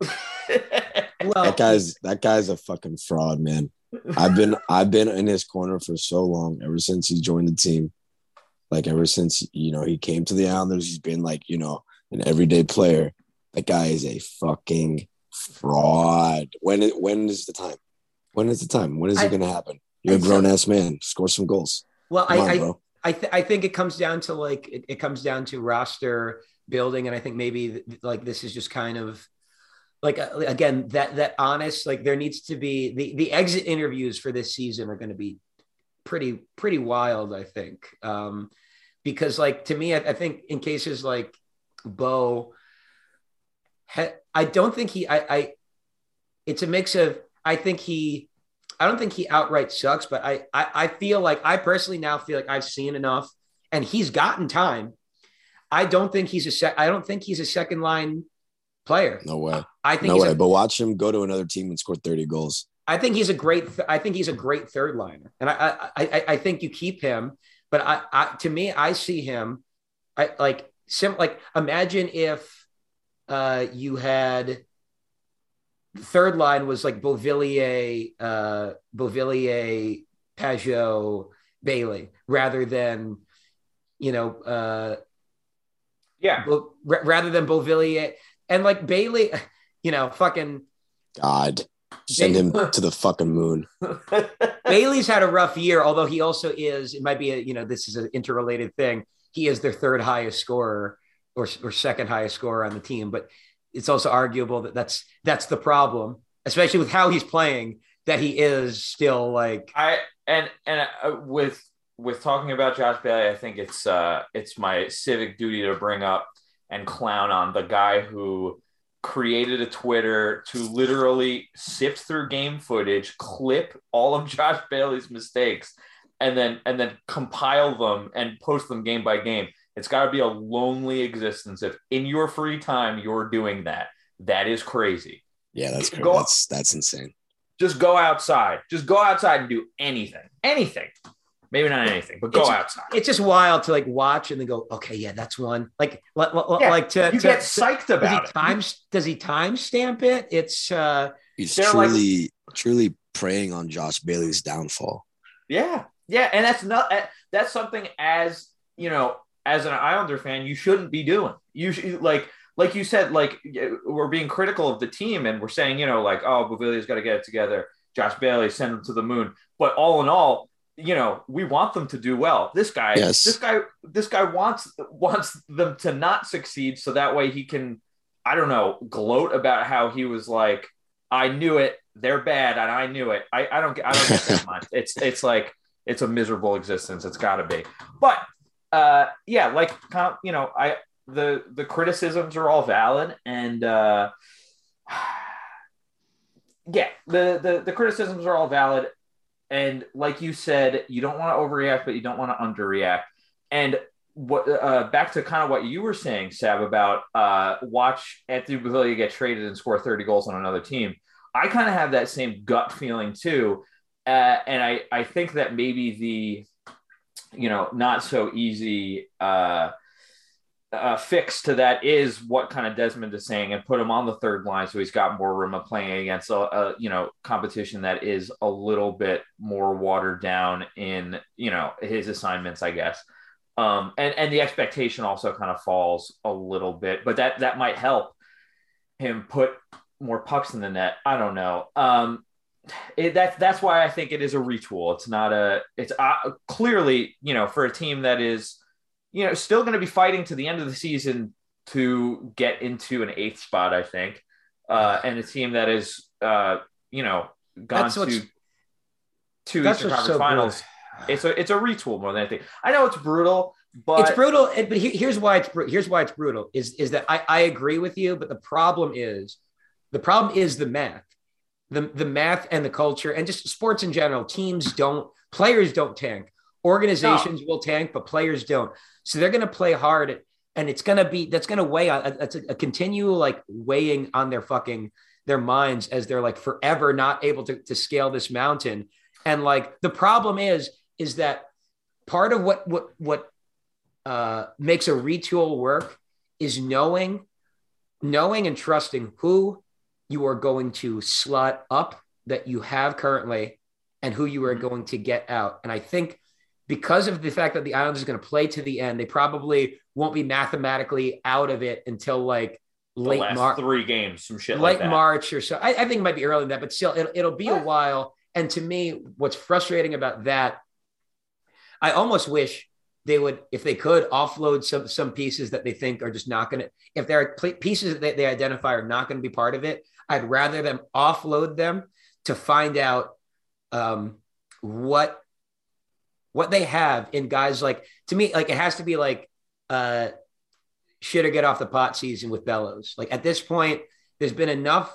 Well, That guy's that guy's a fucking fraud, man. I've been I've been in his corner for so long, ever since he joined the team. Like ever since you know he came to the Islanders, he's been like you know an everyday player. That guy is a fucking fraud. When it when is the time? When is the time? When is I- it gonna happen? You're a grown ass man. Score some goals. well, Come I, on. I, th- I think it comes down to like it, it comes down to roster building, and I think maybe like this is just kind of like uh, again that that honest like there needs to be the the exit interviews for this season are going to be pretty pretty wild. I think um, because like to me, I, I think in cases like Bo, I don't think he I, I it's a mix of I think he I don't think he outright sucks, but I, I I feel like I personally now feel like I've seen enough and he's gotten time. I don't think he's a sec I don't think he's a second line player. No way. I think no way. A, but watch him go to another team and score 30 goals. I think he's a great I think he's a great third liner. And I I I, I think you keep him, but I, I to me I see him I like sim like imagine if uh you had third line was like Beauvillier, uh, Beauvillier, Pageau, Bailey, rather than, you know, uh, yeah, r- rather than Beauvillier and like Bailey, you know, fucking God, send him to the fucking moon. Bailey's had a rough year, although he also is. It might be a, you know, this is an interrelated thing. He is their third highest scorer or, or second highest scorer on the team, but it's also arguable that that's that's the problem, especially with how he's playing. That he is still like I and and uh, with with talking about Josh Bailey, I think it's uh it's my civic duty to bring up and clown on the guy who created a Twitter to literally sift through game footage, clip all of Josh Bailey's mistakes, and then and then compile them and post them game by game. It's got to be a lonely existence if in your free time you're doing that. That is crazy. Yeah, that's crazy. Go, that's that's insane. Just go outside. Just go outside and do anything. Anything. Maybe not anything, but go it's, outside. It's just wild to like watch and then go, okay, yeah, that's one. Like, yeah, like to you to, get psyched about does he it. Time, does he time stamp it? It's uh he's truly like, truly preying on Josh Bailey's downfall. Yeah, yeah, and that's not that's something as you know as an Islander fan, you shouldn't be doing. You should like like you said, like we're being critical of the team and we're saying, you know, like, oh, Beauvillier's got to get it together. Josh Bailey, send him to the moon. But all in all, you know, we want them to do well. This guy, yes. this guy, this guy wants wants them to not succeed so that way he can, I don't know, gloat about how he was like, I knew it, they're bad, and I knew it. I, I don't get I don't get that much. It's it's like it's a miserable existence. It's gotta be. But uh, yeah, like you know, I the the criticisms are all valid, and uh, yeah, the, the the criticisms are all valid, and like you said, you don't want to overreact, but you don't want to underreact, and what uh, back to kind of what you were saying, Sab, about uh, watch Anthony Beauvillier get traded and score 30 goals on another team. I kind of have that same gut feeling too. Uh, and I, I think that maybe the you know not so easy uh, uh, fix to that is what kind of Desmond is saying, and put him on the third line so he's got more room of playing against a, a you know competition that is a little bit more watered down in you know his assignments, I guess. Um, and and the expectation also kind of falls a little bit, but that that might help him put more pucks in the net. I don't know. Um, it, that's that's why I think it is a retool. It's not a. It's uh, clearly you know for a team that is you know still going to be fighting to the end of the season to get into an eighth spot. I think, uh, and a team that is uh, you know gone to two Eastern Conference so Finals. Brutal. It's a it's a retool more than anything. I know it's brutal. But it's brutal, but here's why it's here's why it's brutal is is that I, I agree with you, but the problem is the problem is the math the the math and the culture and just sports in general. Teams don't, players don't tank. Organizations no. will tank, but players don't. So they're going to play hard, and it's going to be that's going to weigh on. That's a, a continual like weighing on their fucking their minds as they're like forever not able to to scale this mountain. And like the problem is is that part of what what what uh, makes a retool work is knowing knowing and trusting who you are going to slot up that you have currently and who you are mm-hmm. going to get out. And I think because of the fact that the Islanders are going to play to the end, they probably won't be mathematically out of it until like late March, three games, some shit late like March or so. I, I, think it might be earlier than that, but still, it'll, it'll be what? a while. And to me, what's frustrating about that, I almost wish they would, if they could, offload some some pieces that they think are just not going to. If there are pieces that they identify are not going to be part of it, I'd rather them offload them to find out um, what what they have in guys like to me like it has to be like uh shit or get off the pot season with Bellows. Like at this point, there's been enough.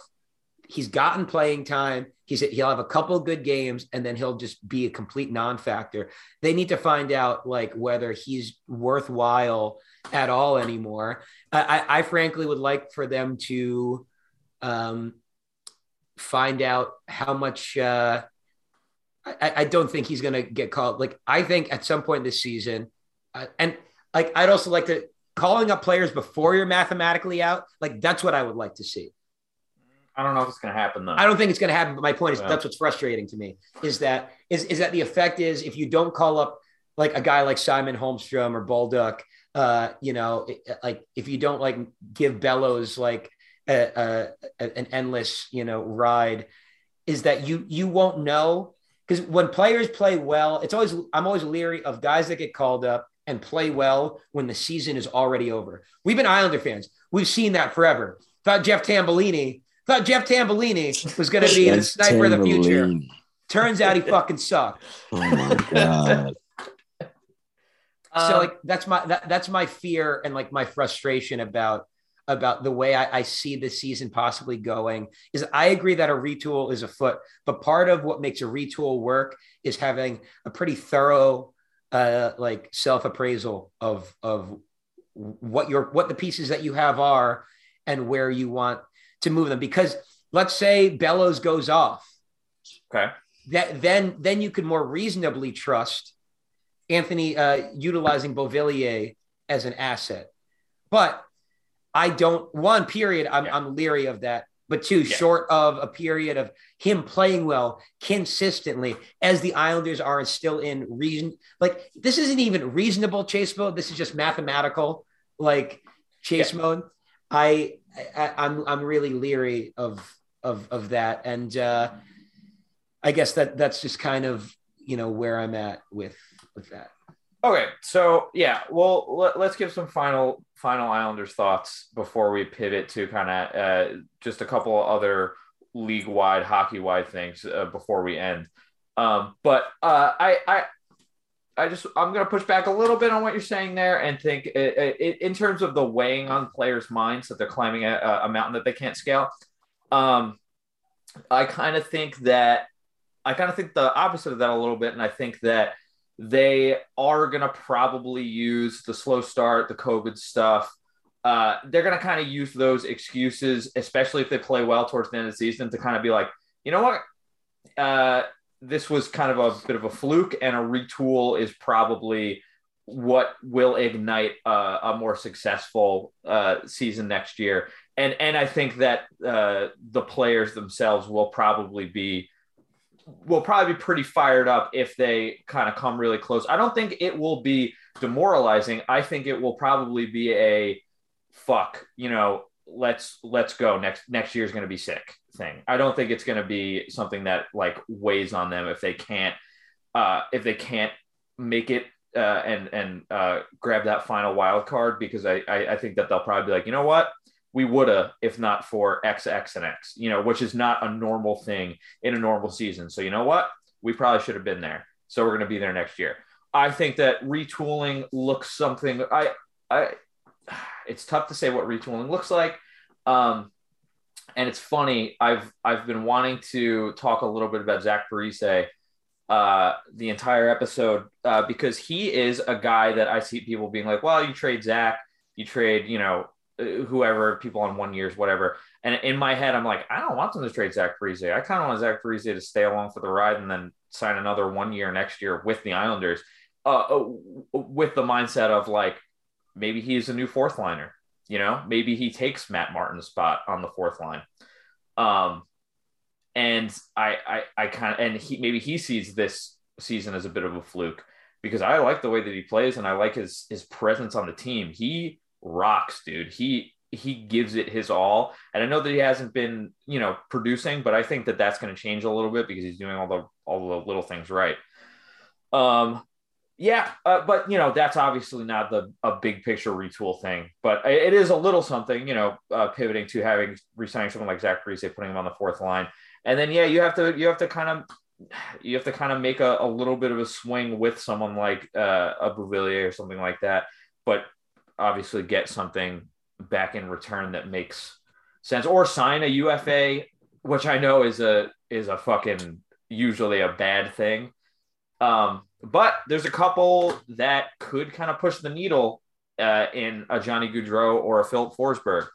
He's gotten playing time. He's he'll have a couple good games and then he'll just be a complete non-factor. They need to find out like whether he's worthwhile at all anymore. I, I, I frankly would like for them to um, find out how much. Uh, I, I don't think he's going to get called. Like I think at some point this season, uh, and like I'd also like to calling up players before you're mathematically out, like that's what I would like to see. I don't know if it's going to happen though. I don't think it's going to happen. But my point is, yeah. that's what's frustrating to me is that is is that the effect is if you don't call up like a guy like Simon Holmstrom or Baldock, uh, you know, like if you don't like give Bellows like a, a, an endless you know ride, is that you you won't know because when players play well, it's always I'm always leery of guys that get called up and play well when the season is already over. We've been Islander fans. We've seen that forever. Thought Jeff Tambellini, thought Jeff Tambellini was going to be the sniper of the future. Turns out he fucking sucked. Oh my god. so like um, that's my that, that's my fear and like my frustration about about the way I, I, see the season possibly going is I agree that a retool is afoot, but part of what makes a retool work is having a pretty thorough uh, like self appraisal of of what your what the pieces that you have are and where you want to move them. Because let's say Bellows goes off, okay, that then then you could more reasonably trust Anthony uh, utilizing Beauvillier as an asset. But I don't one period. I'm, yeah. I'm leery of that but two, yeah. short of a period of him playing well consistently as the Islanders are still in reason. Like this isn't even reasonable chase mode. This is just mathematical, like chase yeah. mode. I, I I'm, I'm really leery of of of that, and uh, I guess that that's just kind of you know where I'm at with with that. Okay, so yeah, well, let, us give some final final Islanders thoughts before we pivot to kind of uh, just a couple other league wide, hockey wide things uh, before we end. Um, but uh, I, I, I just I'm gonna push back a little bit on what you're saying there and think it, uh, it, uh, in terms of the weighing on players' minds that they're climbing a, a mountain that they can't scale. Um, I kind of think that I kind of think the opposite of that a little bit, and I think that they are going to probably use the slow start, the COVID stuff. Uh, they're going to kind of use those excuses, especially if they play well towards the end of the season, to kind of be like, you know what? Uh, this was kind of a bit of a fluke, and a retool is probably what will ignite a more successful uh, season next year. And and I think that uh, the players themselves will probably be will probably be pretty fired up if they kind of come really close. I don't think it will be demoralizing. I think it will probably be a fuck, you know, let's let's go next next year's going to be sick thing. I don't think it's going to be something that like weighs on them if they can't uh if they can't make it uh and and uh grab that final wild card because I I, I think that they'll probably be like, "You know what? We would have if not for X, X, and X, you know, which is not a normal thing in a normal season. So, you know what? We probably should have been there. So, we're going to be there next year. I think that retooling looks something. I, I, it's tough to say what retooling looks like. Um, and it's funny. I've I've been wanting to talk a little bit about Zach Parise uh, the entire episode uh, because he is a guy that I see people being like, "Well, you trade Zach, you trade, you know, whoever people on one years, whatever. And in my head, I'm like, I don't want them to trade Zach Parise. I kind of want Zach Parise to stay along for the ride and then sign another one year next year with the Islanders, uh, uh, with the mindset of like maybe he's a new fourth liner. You know, maybe he takes Matt Martin's spot on the fourth line. Um, and I, I, I kind of, and he maybe he sees this season as a bit of a fluke because I like the way that he plays and I like his his presence on the team. He rocks, dude. He he gives it his all. And I know that he hasn't been, you know, producing, but I think that that's going to change a little bit because he's doing all the all the little things right. Um Yeah, uh, but you know that's obviously not the a big picture retool thing, but it is a little something. You know, uh, pivoting to having resigning someone like Zach Parise, putting him on the fourth line, and then yeah, you have to you have to kind of you have to kind of make a, a little bit of a swing with someone like uh, a Beauvillier or something like that, but obviously get something back in return that makes sense, or sign a UFA, which I know is a is a fucking usually a bad thing. Um, but there's a couple that could kind of push the needle uh, in a Johnny Gaudreau or a Filip Forsberg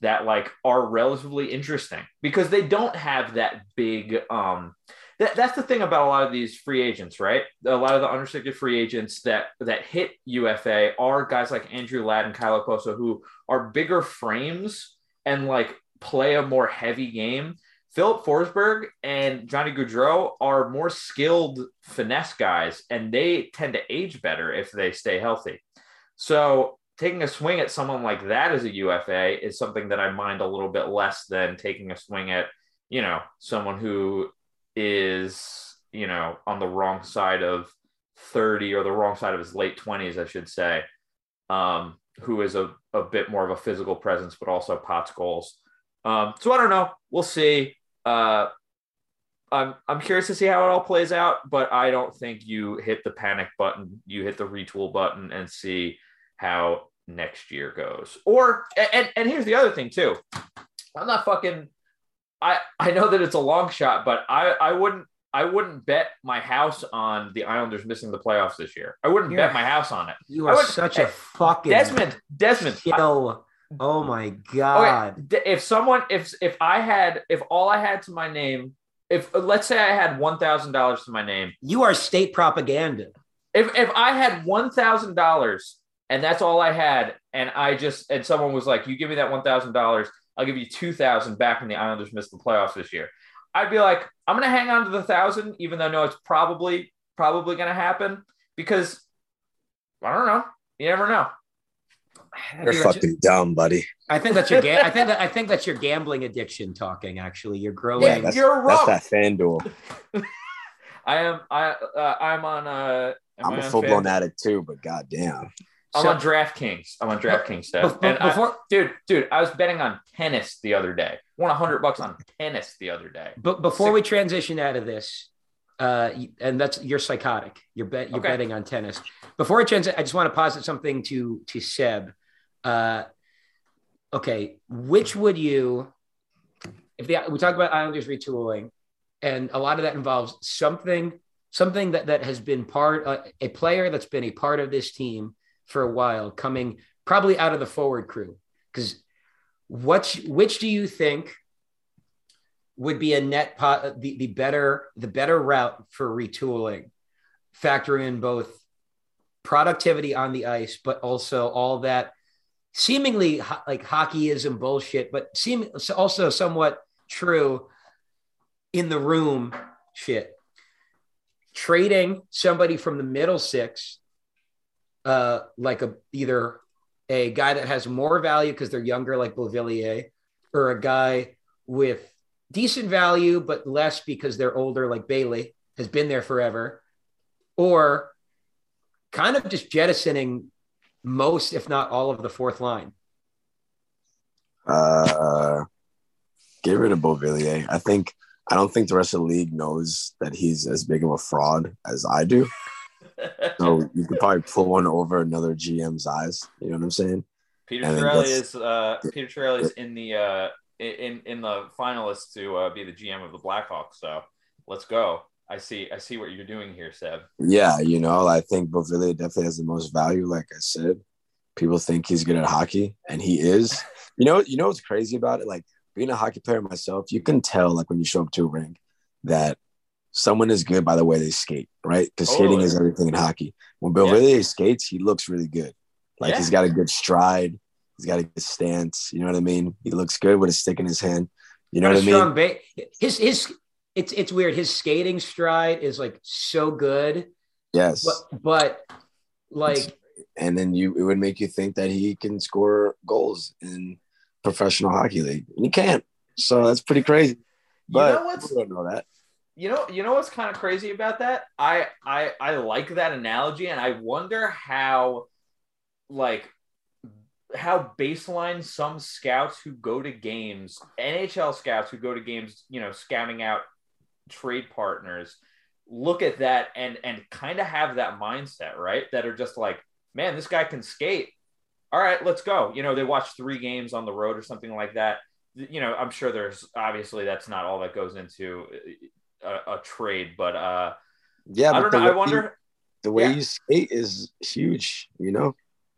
that like are relatively interesting because they don't have that big um that, that's the thing about a lot of these free agents right a lot of the unrestricted free agents that that hit ufa are guys like andrew ladd and kyle Okposo who are bigger frames and like play a more heavy game Filip Forsberg and Johnny Gaudreau are more skilled finesse guys, and they tend to age better if they stay healthy. So taking a swing at someone like that as a UFA is something that I mind a little bit less than taking a swing at, you know, someone who is, you know, on the wrong side of 30 or the wrong side of his late 20s, I should say, um, who is a, a bit more of a physical presence, but also pots goals. Um, so I don't know. We'll see. Uh, I'm I'm curious to see how it all plays out, but I don't think you hit the panic button. You hit the retool button and see how next year goes. Or and and here's the other thing too. I'm not fucking. I I know that it's a long shot, but I I wouldn't I wouldn't bet my house on the Islanders missing the playoffs this year. I wouldn't You're, bet my house on it. You are such a fucking Desmond. Desmond. Oh my god! Okay. If someone, if if I had, if all I had to my name, if let's say I had one thousand dollars to my name, you are state propaganda. If if I had one thousand dollars and that's all I had, and I just and someone was like, "You give me that one thousand dollars, I'll give you two thousand back when the Islanders missed the playoffs this year." I'd be like, "I'm gonna hang on to the thousand, even though I know it's probably probably gonna happen because I don't know. You never know." You're fucking dumb, buddy. I think that's your ga- I think that I think that's your gambling addiction talking. Actually, you're growing. Yeah, that's, you're wrong. That's that FanDuel. I am. I. Uh, I'm on. Uh, I'm a full blown addict too, but goddamn. I'm so, on DraftKings. I'm on DraftKings stuff. And before, I, dude, dude, I was betting on tennis the other day. Won hundred bucks on tennis the other day. But before Six, we transition out of this, uh, and that's you're psychotic. You're bet you're okay. betting on tennis. Before I transition, I just want to posit something to to Seb. Uh, okay, which would you, if the, we talk about Islanders retooling, and a lot of that involves something, something that that has been part, uh, a player that's been a part of this team for a while, coming probably out of the forward crew, because what which do you think would be a net pot the, the better the better route for retooling factoring in both productivity on the ice but also all that seemingly ho- like hockeyism bullshit, but seem also somewhat true in the room shit. Trading somebody from the middle six, uh, like a either a guy that has more value because they're younger, like Beauvillier, or a guy with decent value but less because they're older, like Bailey has been there forever, or kind of just jettisoning most, if not all, of the fourth line? Uh, get rid of Beauvillier. I think I don't think the rest of the league knows that he's as big of a fraud as I do. so you could probably pull one over another GM's eyes. You know what I'm saying? Peter Chiarelli is uh, Peter Chiarelli is in the uh, in in the finalists to uh, be the GM of the Blackhawks. So let's go. I see. I see what you're doing here, Seb. Yeah, you know, I think Beauvillier definitely has the most value. Like I said, people think he's good at hockey, and he is. You know, you know what's crazy about it? Like being a hockey player myself, you can tell like when you show up to a rink that someone is good by the way they skate, right? Because skating is everything in hockey. When Bill yeah. skates, he looks really good. Like yeah. he's got a good stride. He's got a good stance. You know what I mean? He looks good with a stick in his hand. You know what, what I mean? Ba- his his it's it's weird. His skating stride is like so good. Yes. But, but like and then you it would make you think that he can score goals in professional hockey league. And he can't. So that's pretty crazy. But you know we don't know that. You know, you know what's kind of crazy about that? I I I like that analogy, and I wonder how, like, how baseline some scouts who go to games, NHL scouts who go to games, you know, scouting out trade partners, look at that and and kind of have that mindset, right? That are just like, man, this guy can skate. All right, let's go. You know, they watch three games on the road or something like that. You know, I'm sure there's obviously that's not all that goes into a, a trade, but uh, Yeah, I but don't know. I wonder. you, the way yeah. you skate is huge. You know.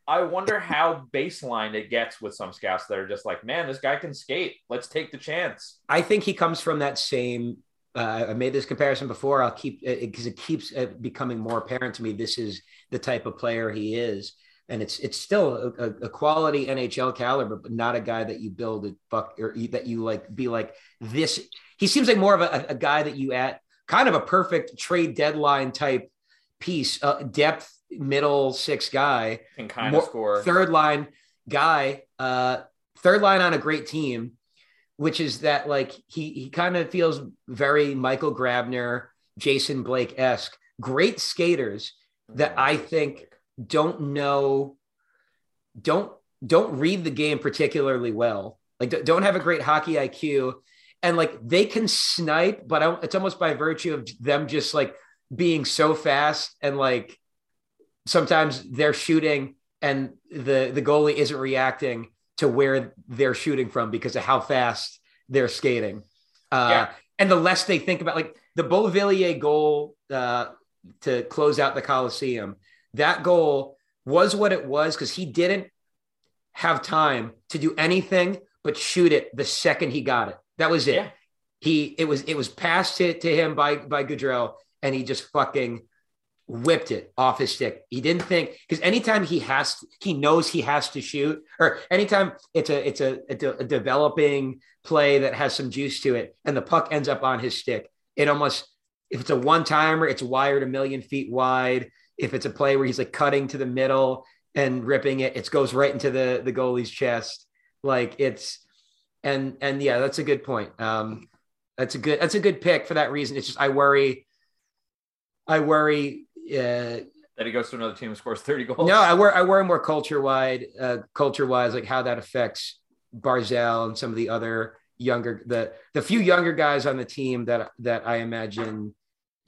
I wonder how baseline it gets with some scouts that are just like, man, this guy can skate. Let's take the chance. I think he comes from that same. Uh, I made this comparison before. I'll keep because it, keeps uh, becoming more apparent to me. This is the type of player he is, and it's it's still a, a quality NHL caliber, but not a guy that you build a fuck or you- that you like be like this. He seems like more of a, a guy that you at kind of a perfect trade deadline type piece, uh, depth middle six guy Can kind more- of score. third line guy, uh, third line on a great team, which is that like he he kind of feels very Michael Grabner, Jason Blake esque. Great skaters that I think don't know, don't don't read the game particularly well. Like don't- have a great hockey IQ, and like they can snipe, but I- it's almost by virtue of them just like being so fast and like sometimes they're shooting and the the goalie isn't reacting to where they're shooting from because of how fast they're skating. Uh, Yeah. And the less they think about, like the Beauvillier goal uh, to close out the Coliseum, that goal was what it was because he didn't have time to do anything but shoot it the second he got it. That was it. Yeah. He it was it was passed to, to him by by Goodrow, and he just fucking whipped it off his stick. He didn't think because anytime he has, he knows he has to shoot, or anytime it's a it's a, a, a developing play that has some juice to it, and the puck ends up on his stick. It almost if it's a one timer, it's wired a million feet wide. If it's a play where he's like cutting to the middle and ripping it, it goes right into the the goalie's chest. Like it's and and yeah, that's a good point. Um, that's a good that's a good pick for that reason. It's just I worry, I worry. Uh, that he goes to another team and scores 30 goals. no, I worry. I worry more culture wide, uh, culture wise, like how that affects Barzal and some of the other younger the the few younger guys on the team that that I imagine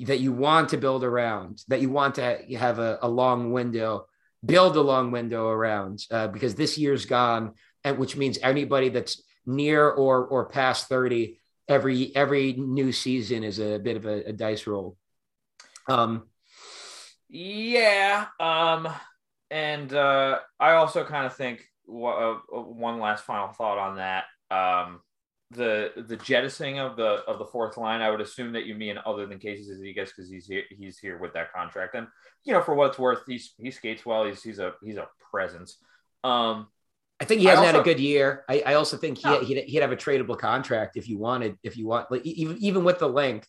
that you want to build around, that you want to have a, a long window, build a long window around, uh, because this year's gone, and which means anybody that's near or or past thirty, every every new season is a bit of a, a dice roll. Um, Yeah. Um, and uh, I also kind of think wha- uh, one last final thought on that. Um, the the jettisoning of the of the fourth line, I would assume that you mean other than cases Casey Cizikas because he's here he's here with that contract, and you know for what it's worth, he's he skates well. He's he's a he's a presence. Um, I think he hasn't had a good year. I, I also think he, No. he'd, he'd have a tradable contract if you wanted, if you want, like even even with the length,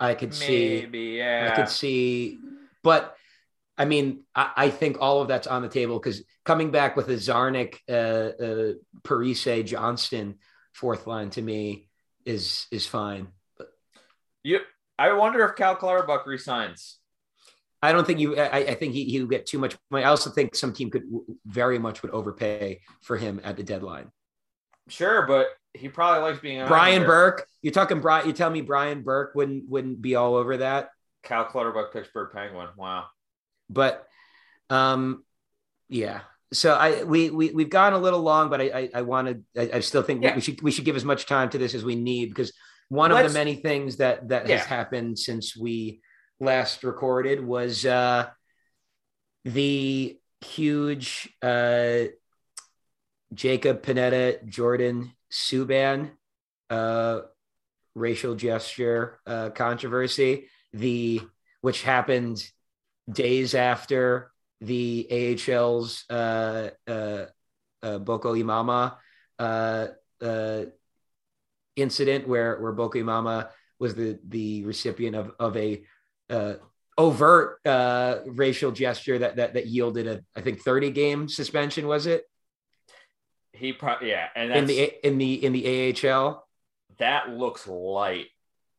I could see, maybe I could see, but I mean, I, I think all of that's on the table because coming back with a Czarnik, uh, uh, Parise, Johnston fourth line to me is is fine. But You, I wonder if Cal Clutterbuck resigns. I don't think you. I, I think he he would get too much money. I also think some team could very much would overpay for him at the deadline. Sure, but he probably likes being an Brian Islander. Burke. You're talking Brian. You tell me Brian Burke wouldn't wouldn't be all over that. Cal Clutterbuck, Pittsburgh Penguin. Wow. But um, yeah. So I we we we've gone a little long, but I I, I wanted I, I still think Yeah. we should we should give as much time to this as we need because one of Let's- the many things that that Yeah. has happened since we last recorded was uh the huge uh Jacob Panetta Jordan Subban uh racial gesture uh controversy the which happened days after the AHL's uh, uh, uh, Boko Imama uh, uh, incident, where where Boko Imama was the the recipient of of a uh, overt uh, racial gesture that that that yielded a I think thirty game suspension. Was it He probably yeah, and in the in the in the AHL? that looks light.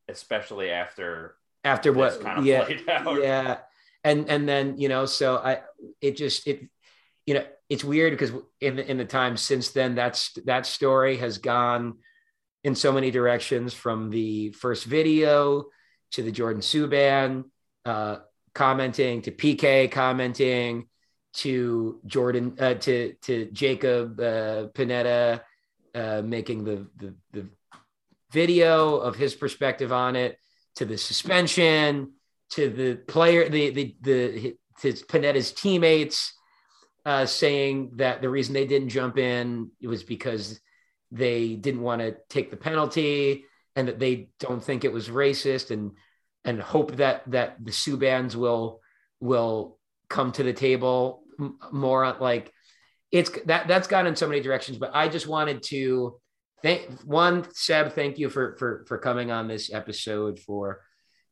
especially after after what kind of yeah yeah and and then you know so i it just it you know it's weird because in the, in the time since then that's that story has gone in so many directions from the first video to the jordan subban uh, commenting to pk commenting to jordan uh, to to jacob uh, panetta uh, making the, the the video of his perspective on it to the suspension to the player the the the his panetta's teammates uh, saying that the reason they didn't jump in it was because they didn't want to take the penalty and that they don't think it was racist and and hope that that the Subbans will will come to the table more like it's that that's gone in so many directions but I just wanted to thank one Seb thank you for for for coming on this episode for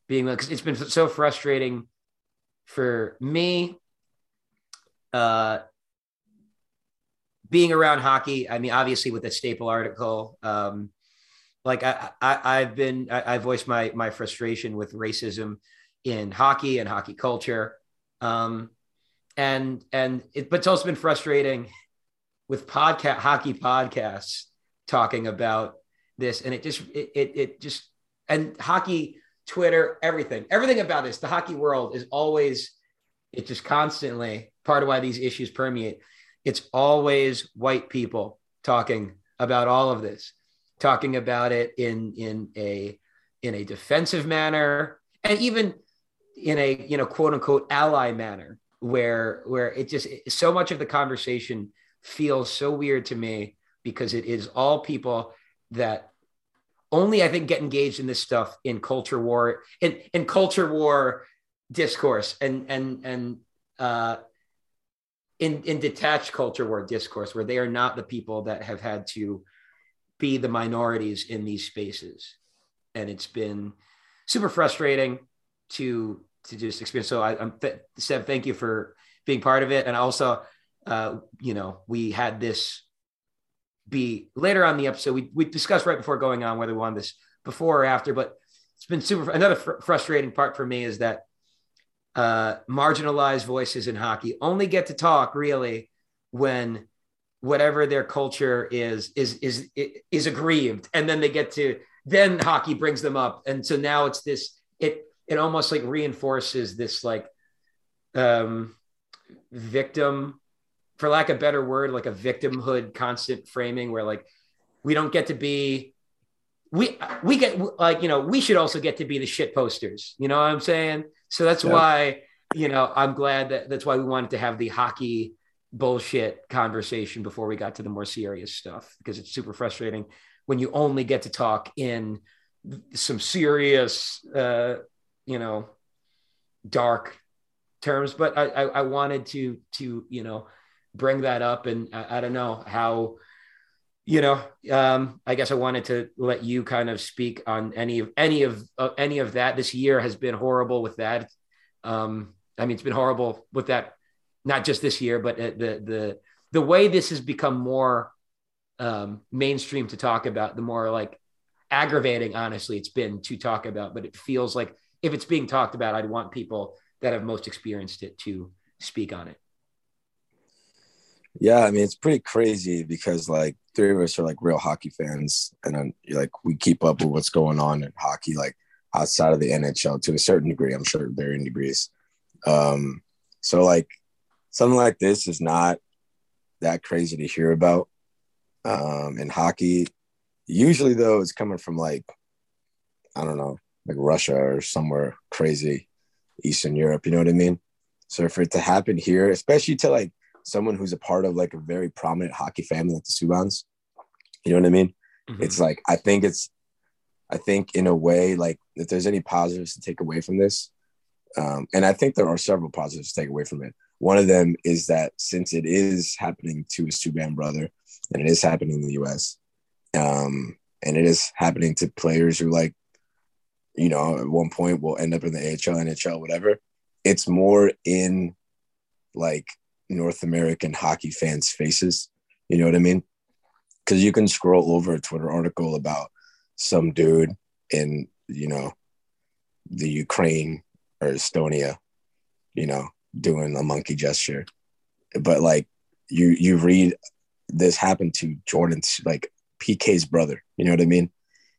being because it's been so frustrating for me uh, being around hockey, I mean, obviously with the staple article, um, like I, I have been, I, I voiced my, my frustration with racism in hockey and hockey culture. Um, and, and it, but it's also been frustrating with podcast, hockey podcasts talking about this. And it just, it, it, it just, and hockey, Twitter, everything, everything about this, the hockey world is always, it just constantly part of why these issues permeate. It's always white people talking about all of this, talking about it in in a in a defensive manner, and even in a you know quote unquote ally manner, where where it just so much of the conversation feels so weird to me because it is all people that only I think get engaged in this stuff in culture war in in culture war discourse and and and uh, in in detached culture war discourse where they are not the people that have had to be the minorities in these spaces. And it's been super frustrating to to just experience. So I, i'm th- seb thank you for being part of it. And also uh, you know we had this be later on the episode. We, we discussed right before going on whether we wanted this before or after but it's been super another fr- frustrating part for me is that uh, marginalized voices in hockey only get to talk really when whatever their culture is is is is aggrieved and then they get to then hockey brings them up. And so now it's this it it almost like reinforces this like um victim for lack of a better word like a victimhood constant framing where like we don't get to be we we get like you know we should also get to be the shit posters you know what i'm saying so that's yeah. why, you know, I'm glad that that's why we wanted to have the hockey bullshit conversation before we got to the more serious stuff because it's super frustrating when you only get to talk in some serious, uh, you know, dark terms. But I, I, I wanted to to you know bring that up, and I, I don't know how you know um, i guess i wanted to let you kind of speak on any of any of uh, any of that. This year has been horrible with that. Um, i mean it's been horrible with that not just this year but uh, the the the way this has become more um, mainstream to talk about the more like aggravating honestly it's been to talk about. But it feels like if it's being talked about i'd want people that have most experienced it to speak on it yeah, I mean it's pretty crazy because like three of us are like real hockey fans, and then like we keep up with what's going on in hockey, like outside of the NHL to a certain degree. I'm sure varying degrees. Um, so like something like this is not that crazy to hear about um, in hockey. Usually though, it's coming from like I don't know, like Russia or somewhere crazy, Eastern Europe. You know what I mean? So for it to happen here, especially to like someone who's a part of like a very prominent hockey family like the Subbans. You know what I mean? Mm-hmm. It's like I think it's I think in a way, like if there's any positives to take away from this, um, and I think there are several positives to take away from it. One of them is that since it is happening to a Subban brother, and it is happening in the U.S., um, and it is happening to players who like, you know, at one point will end up in the AHL, NHL, whatever. It's more in like North American hockey fans' faces. You know what I mean? Because you can scroll over a Twitter article about some dude in you know, the Ukraine or Estonia, you know, doing a monkey gesture. But like you you read this happened to Jordan's like PK's brother. You know what I mean?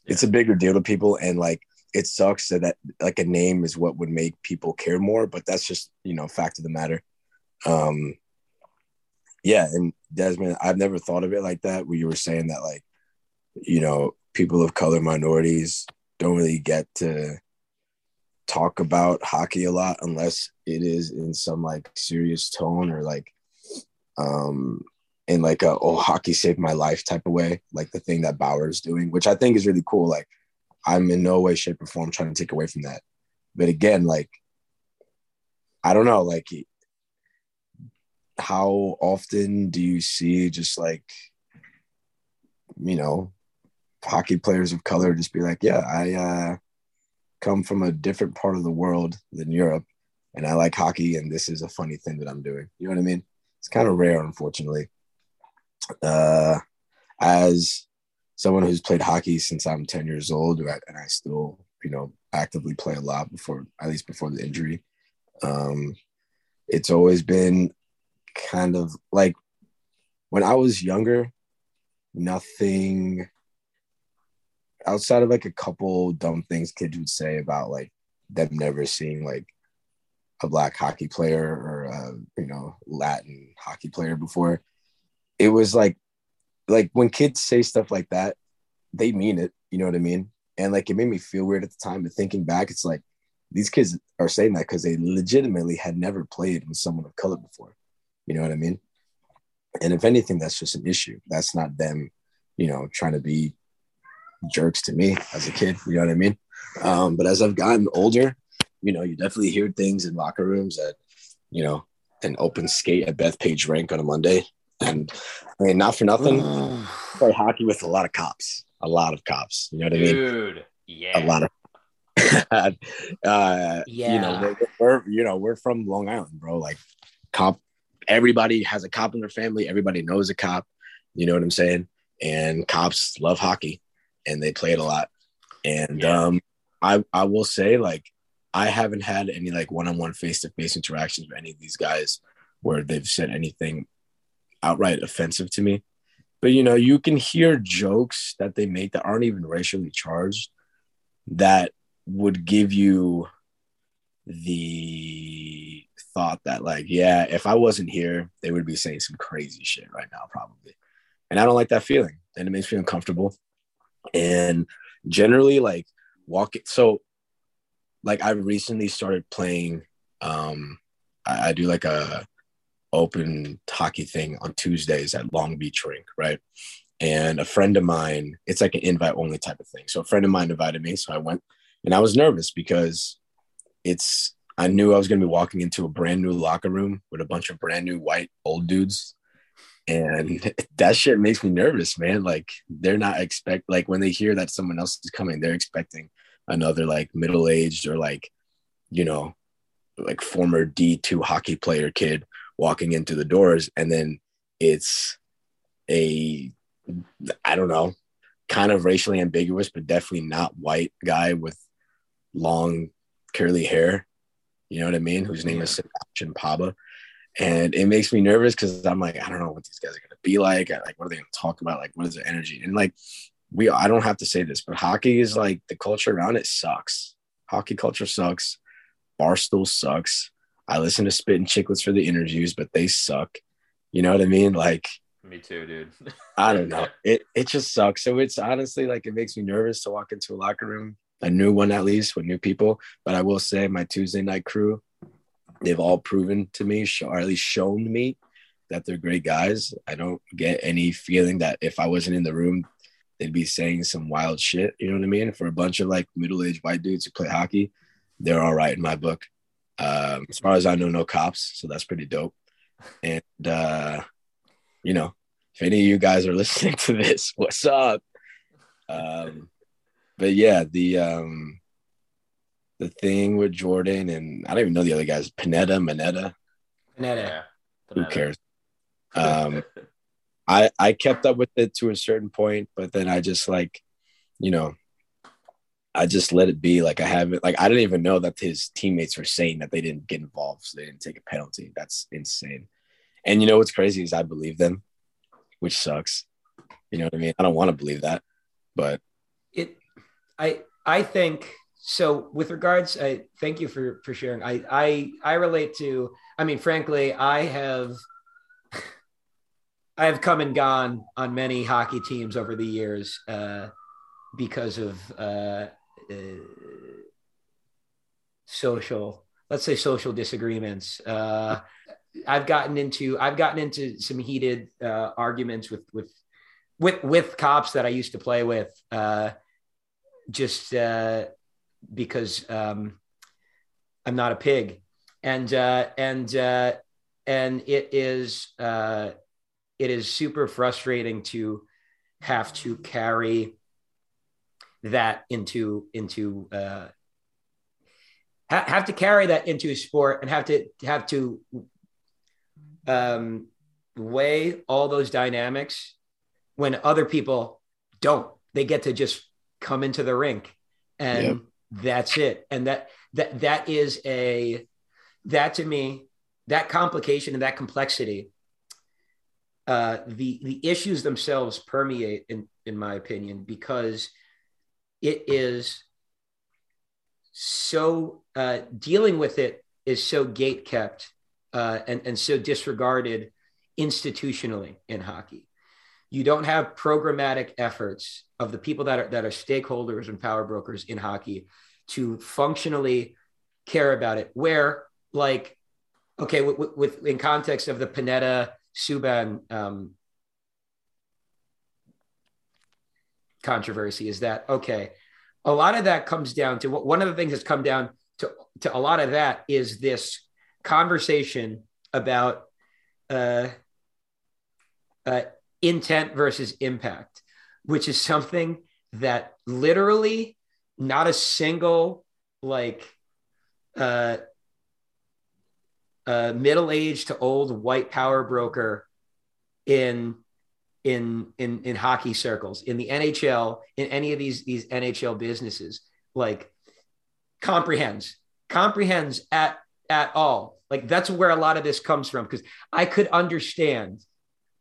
Yeah. It's a bigger deal to people and like it sucks that, that like a name is what would make people care more, but that's just, you know, fact of the matter. Um yeah, and Desmond, I've never thought of it like that where you were saying that like, you know, people of color minorities don't really get to talk about hockey a lot unless it is in some like serious tone or like um in like a oh hockey saved my life type of way like the thing that bauer is doing which i think is really cool. Like i'm in no way shape or form trying to take away from that. But again like i don't know like how often do you see just like you know hockey players of color just be like yeah i uh come from a different part of the world than Europe, and I like hockey, and this is a funny thing that I'm doing. You know what I mean? It's kind of rare, unfortunately. Uh, as someone who's played hockey since I'm 10 years old, and I still, you know, actively play a lot before, at least before the injury. Um, it's always been kind of like when I was younger, nothing outside of like a couple dumb things kids would say about like them never seeing like a black hockey player or a you know Latin hockey player before, it was like like when kids say stuff like that, they mean it. You know what I mean? And like it made me feel weird at the time. But thinking back, it's like these kids are saying that because they legitimately had never played with someone of color before. You know what I mean? And if anything, that's just an issue. That's not them, you know, trying to be jerks to me as a kid. You know what I mean? Um, but as I've gotten older, you know, you definitely hear things in locker rooms that, you know, an open skate at Bethpage Rank on a Monday. And I mean, not for nothing, play hockey with a lot of cops, a lot of cops. You know what I mean? Dude, yeah. A lot of uh, yeah. you know, we're, we're, you know, we're from Long Island, bro. Like cop, everybody has a cop in their family. Everybody knows a cop. You know what I'm saying? And cops love hockey and they play it a lot. And yeah. um, I I will say like I haven't had any like one-on-one face-to-face interactions with any of these guys where they've said anything outright offensive to me. But you know, you can hear jokes that they make that aren't even racially charged that would give you the thought that like yeah if i wasn't here they would be saying some crazy shit right now probably. And i don't like that feeling and it makes me uncomfortable. And generally like walking so like i recently started playing um I, I, do like a open hockey thing on tuesdays at long beach rink right? And a friend of mine it's like an invite only type of thing. So a friend of mine invited me so i went and i was nervous because it's i knew i was going to be walking into a brand new locker room with a bunch of brand new white old dudes. And that shit makes me nervous man. Like they're not expect like when they hear that someone else is coming they're expecting another like middle-aged or like you know like former d2 hockey player kid walking into the doors. And then it's a i don't know kind of racially ambiguous but definitely not white guy with long curly hair you know what i mean whose name is sebastian paba and it makes me nervous because I'm like, I don't know what these guys are gonna be like. I, Like, what are they gonna talk about? Like, what is their energy? And like, we, I don't have to say this, but hockey is like the culture around it sucks. Hockey culture sucks. Barstool sucks. I listen to Spit and Chicklets for the interviews, but they suck. You know what I mean? Like, me too, dude. I don't know. It it just sucks. So it's honestly like it makes me nervous to walk into a locker room, a new one at least with new people. But I will say my Tuesday night crew, they've all proven to me, or at least shown me that they're great guys. I don't get any feeling that if I wasn't in the room, they'd be saying some wild shit. You know what I mean? For a bunch of like middle-aged white dudes who play hockey, they're all right in my book. Um, as far as I know, no cops, so that's pretty dope. And uh, you know, if any of you guys are listening to this, what's up? Um, but yeah, the um, the thing with Jordan and I don't even know the other guys. Panetta, Manetta. Panetta. Yeah. Who cares? Um, I I kept up with it to a certain point, but then I just like, you know, I just let it be. Like I haven't like I didn't even know that his teammates were saying that they didn't get involved, so they didn't take a penalty. That's insane. And you know what's crazy is I believe them, which sucks. You know what I mean? I don't want to believe that, but it I I think so with regards I thank you for for sharing. I I I relate to I mean frankly, I have I have come and gone on many hockey teams over the years uh, because of uh, uh, social, let's say, social disagreements. Uh, I've gotten into I've gotten into some heated uh, arguments with with with with cops that I used to play with, uh, just because um, I'm not a pig, and and and it is it is super frustrating to have to carry that into into uh, ha- have to carry that into sport and have to have to um, weigh all those dynamics when other people don't. They get to just come into the rink and yep. that's it. And that that that is a that to me that complication and that complexity uh, the the issues themselves permeate, in in my opinion, because it is so uh, dealing with it is so gate kept uh, and and so disregarded institutionally in hockey. You don't have programmatic efforts of the people that are that are stakeholders and power brokers in hockey to functionally care about it. Where like okay, with, with in context of the Panetta Subban um, controversy is that okay? A lot of that comes down to one of the things that's come down to, to a lot of that is this conversation about uh, uh, intent versus impact, which is something that literally not a single like uh, a middle-aged to old white power broker in in in in hockey circles in the NHL in any of these these NHL businesses like comprehends comprehends at at all. Like that's where a lot of this comes from because I could understand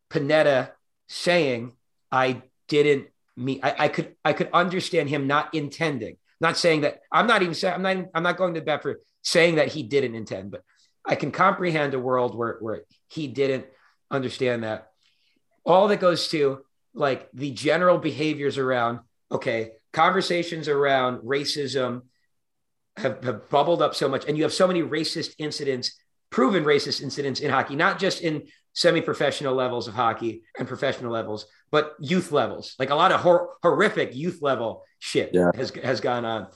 Panetta saying I didn't mean I, I could I could understand him not intending not saying that I'm not even saying I'm not I'm not going to bet for saying that he didn't intend but I can comprehend a world where, where he didn't understand that. All that goes to like the general behaviors around, okay, conversations around racism have, have bubbled up so much. And you have so many racist incidents, proven racist incidents in hockey, not just in semi professional levels of hockey and professional levels, but youth levels. Like a lot of hor- horrific youth level shit yeah. has, has gone on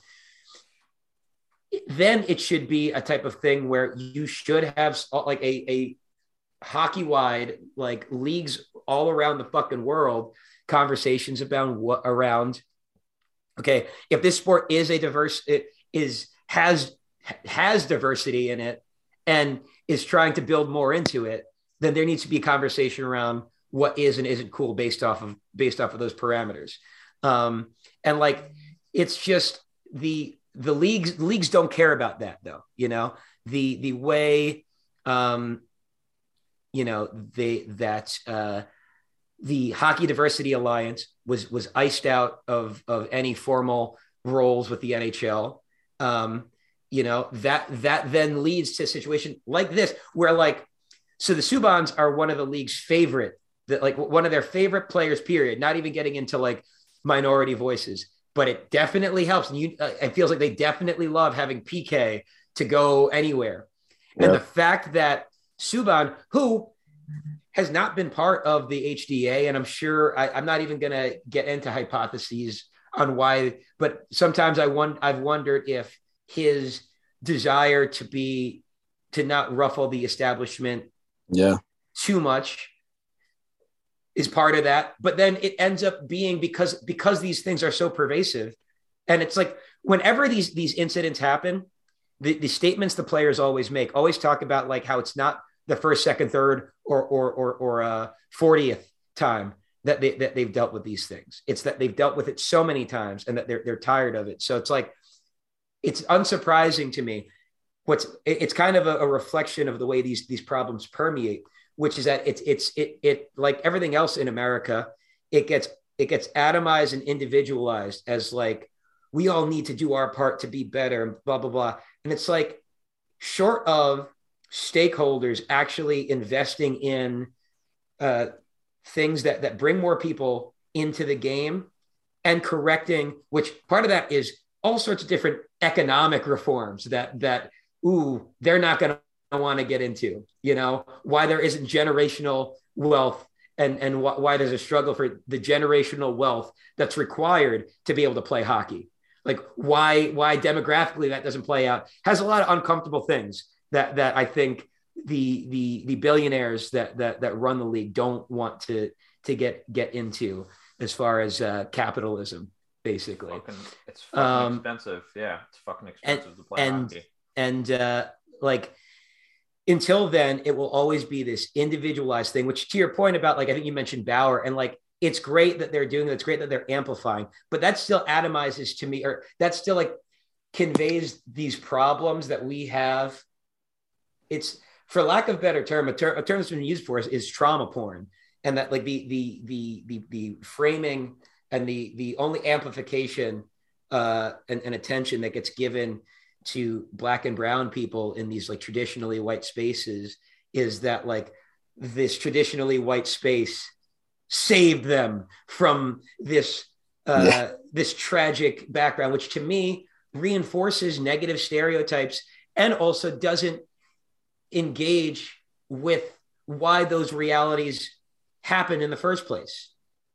then it should be a type of thing where you should have like a, a hockey wide like leagues all around the fucking world conversations about what around okay if this sport is a diverse it is has has diversity in it and is trying to build more into it then there needs to be a conversation around what is and isn't cool based off of based off of those parameters. Um and like it's just the the leagues leagues don't care about that though you know? The the way um you know they that uh the hockey diversity alliance was was iced out of of any formal roles with the nhl um you know that that then leads to a situation like this where like so the subbans are one of the league's favorite that like one of their favorite players period not even getting into like minority voices but it definitely helps. And you, uh, it feels like they definitely love having PK to go anywhere. Yep. And the fact that Subban, who has not been part of the HDA, and I'm sure I, am not even going to get into hypotheses on why, but sometimes I won, I've wondered if his desire to be to not ruffle the establishment yeah too much is part of that but then it ends up being because because these things are so pervasive and it's like whenever these these incidents happen the, the statements the players always make always talk about like how it's not the first second third or or or, or uh 40th time that they that they've dealt with these things. It's that they've dealt with it so many times and that they're they're tired of it. So it's like it's unsurprising to me. What's it's kind of a, a reflection of the way these these problems permeate, which is that it's it's it it like everything else in America, it gets it gets atomized and individualized as like we all need to do our part to be better and blah blah blah. And it's like short of stakeholders actually investing in uh, things that that bring more people into the game and correcting which part of that is all sorts of different economic reforms that that ooh they're not going to want to get into you know why there isn't generational wealth and and wh- why there's a struggle for the generational wealth that's required to be able to play hockey like why why demographically that doesn't play out has a lot of uncomfortable things that that i think the the the billionaires that that that run the league don't want to to get get into as far as uh, capitalism, basically. Fucking, it's fucking um, expensive. Yeah, it's fucking expensive and, to play and, hockey. And uh, like until then, it will always be this individualized thing. Which, to your point about like I think you mentioned Bauer, and like it's great that they're doing. It's great that they're amplifying, but that still atomizes to me, or that still like conveys these problems that we have. It's for lack of better term, a, ter- a term that's been used for us is trauma porn, and that like the the the the, the framing and the the only amplification uh, and, and attention that gets given to black and brown people in these like traditionally white spaces is that like this traditionally white space saved them from this uh, yeah. this tragic background, which to me reinforces negative stereotypes and also doesn't engage with why those realities happen in the first place.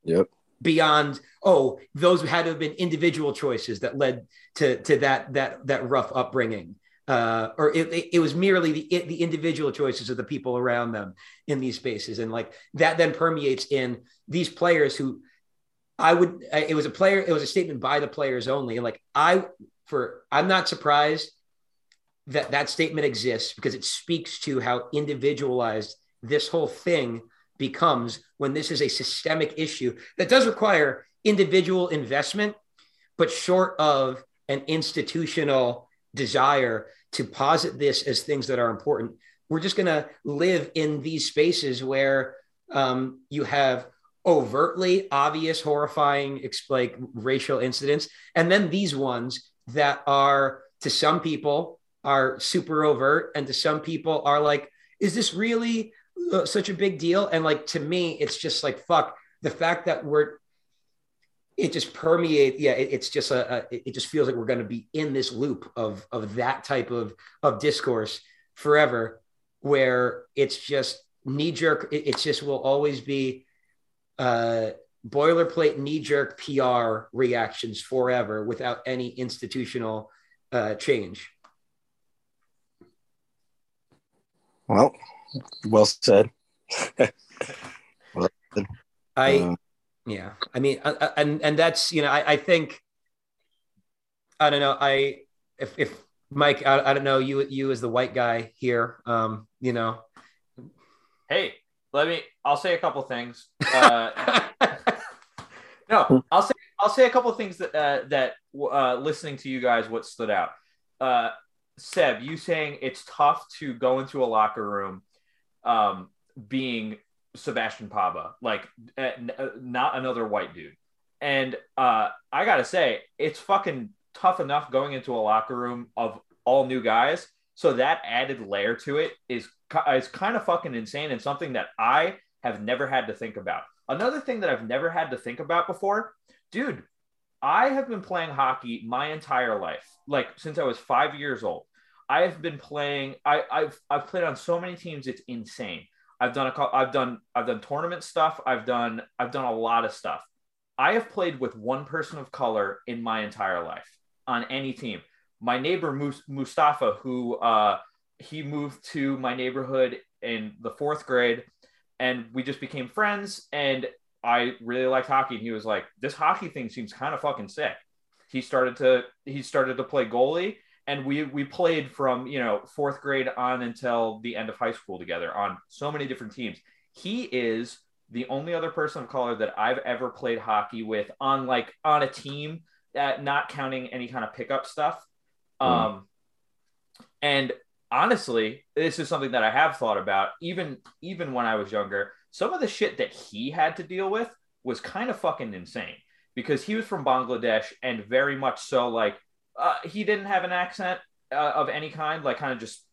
Yep. Beyond, oh, those had to have been individual choices that led to to that that that rough upbringing. Uh, or it, it, was merely the the individual choices of the people around them in these spaces, and like that then permeates in these players who I would. It was a player. It was a statement by the players only, and like I for I'm not surprised that that statement exists because it speaks to how individualized this whole thing becomes when this is a systemic issue that does require individual investment, but short of an institutional desire to posit this as things that are important. We're just going to live in these spaces where um, you have overtly obvious, horrifying, like racial incidents, and then these ones that are to some people are super overt and to some people are like is this really such a big deal. And like to me it's just like fuck the fact that we're it just permeates yeah it, it's just a, a, it just feels like we're going to be in this loop of of that type of of discourse forever where it's just knee jerk it, it's just will always be uh boilerplate knee jerk pr reactions forever without any institutional uh change. Well, well said. well, I, uh, yeah, I mean, I, I, and and that's you know, I, I think, I don't know, I if if Mike, I, I don't know you you as the white guy here, um, you know. Hey, let me. I'll say a couple things. Uh, no, I'll say I'll say a couple things that uh, that uh, listening to you guys, what stood out. Uh, Seb, you saying it's tough to go into a locker room um, being Sebastian Paba, like uh, not another white dude. And uh, I gotta say, it's fucking tough enough going into a locker room of all new guys. So that added layer to it is is kind of fucking insane and something that I have never had to think about. Another thing that I've never had to think about before, dude. I have been playing hockey my entire life, like since I was five years old. I have been playing. I, I've I've played on so many teams. It's insane. I've done a I've done I've done tournament stuff. I've done I've done a lot of stuff. I have played with one person of color in my entire life on any team. My neighbor Mustafa, who uh, he moved to my neighborhood in the fourth grade, and we just became friends. And I really liked hockey. And he was like, "This hockey thing seems kind of fucking sick." He started to he started to play goalie and we we played from you know fourth grade on until the end of high school together on so many different teams. He is the only other person of color that I've ever played hockey with on like on a team, uh, not counting any kind of pickup stuff. Mm. Um, and honestly, this is something that I have thought about even even when I was younger. Some of the shit that he had to deal with was kind of fucking insane because he was from Bangladesh and very much so like uh, he didn't have an accent uh, of any kind, like kind of just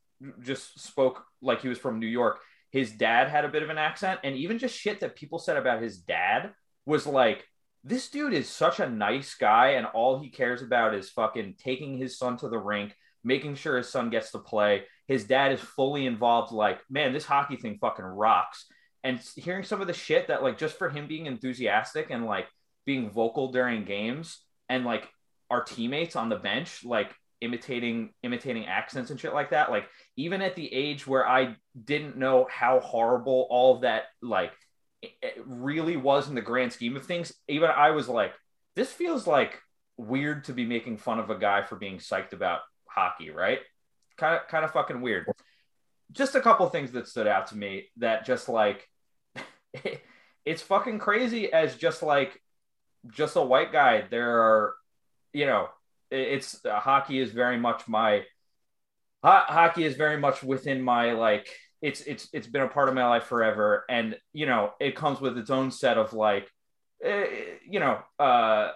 just spoke like he was from New York. His dad had a bit of an accent, and even just shit that people said about his dad was like, this dude is such a nice guy, and all he cares about is fucking taking his son to the rink, making sure his son gets to play. His dad is fully involved. Like, man, this hockey thing fucking rocks. And hearing some of the shit that, like, just for him being enthusiastic and like being vocal during games, and like our teammates on the bench, like imitating imitating accents and shit like that like even at the age where i didn't know how horrible all of that like really was in the grand scheme of things even i was like this feels like weird to be making fun of a guy for being psyched about hockey right? Kind of kind of fucking weird. Just a couple things that stood out to me that just like it's fucking crazy as just like just a white guy. There are you know it's uh, hockey is very much my ho- hockey is very much within my like it's it's it's been a part of my life forever. And you know it comes with its own set of like eh, you know uh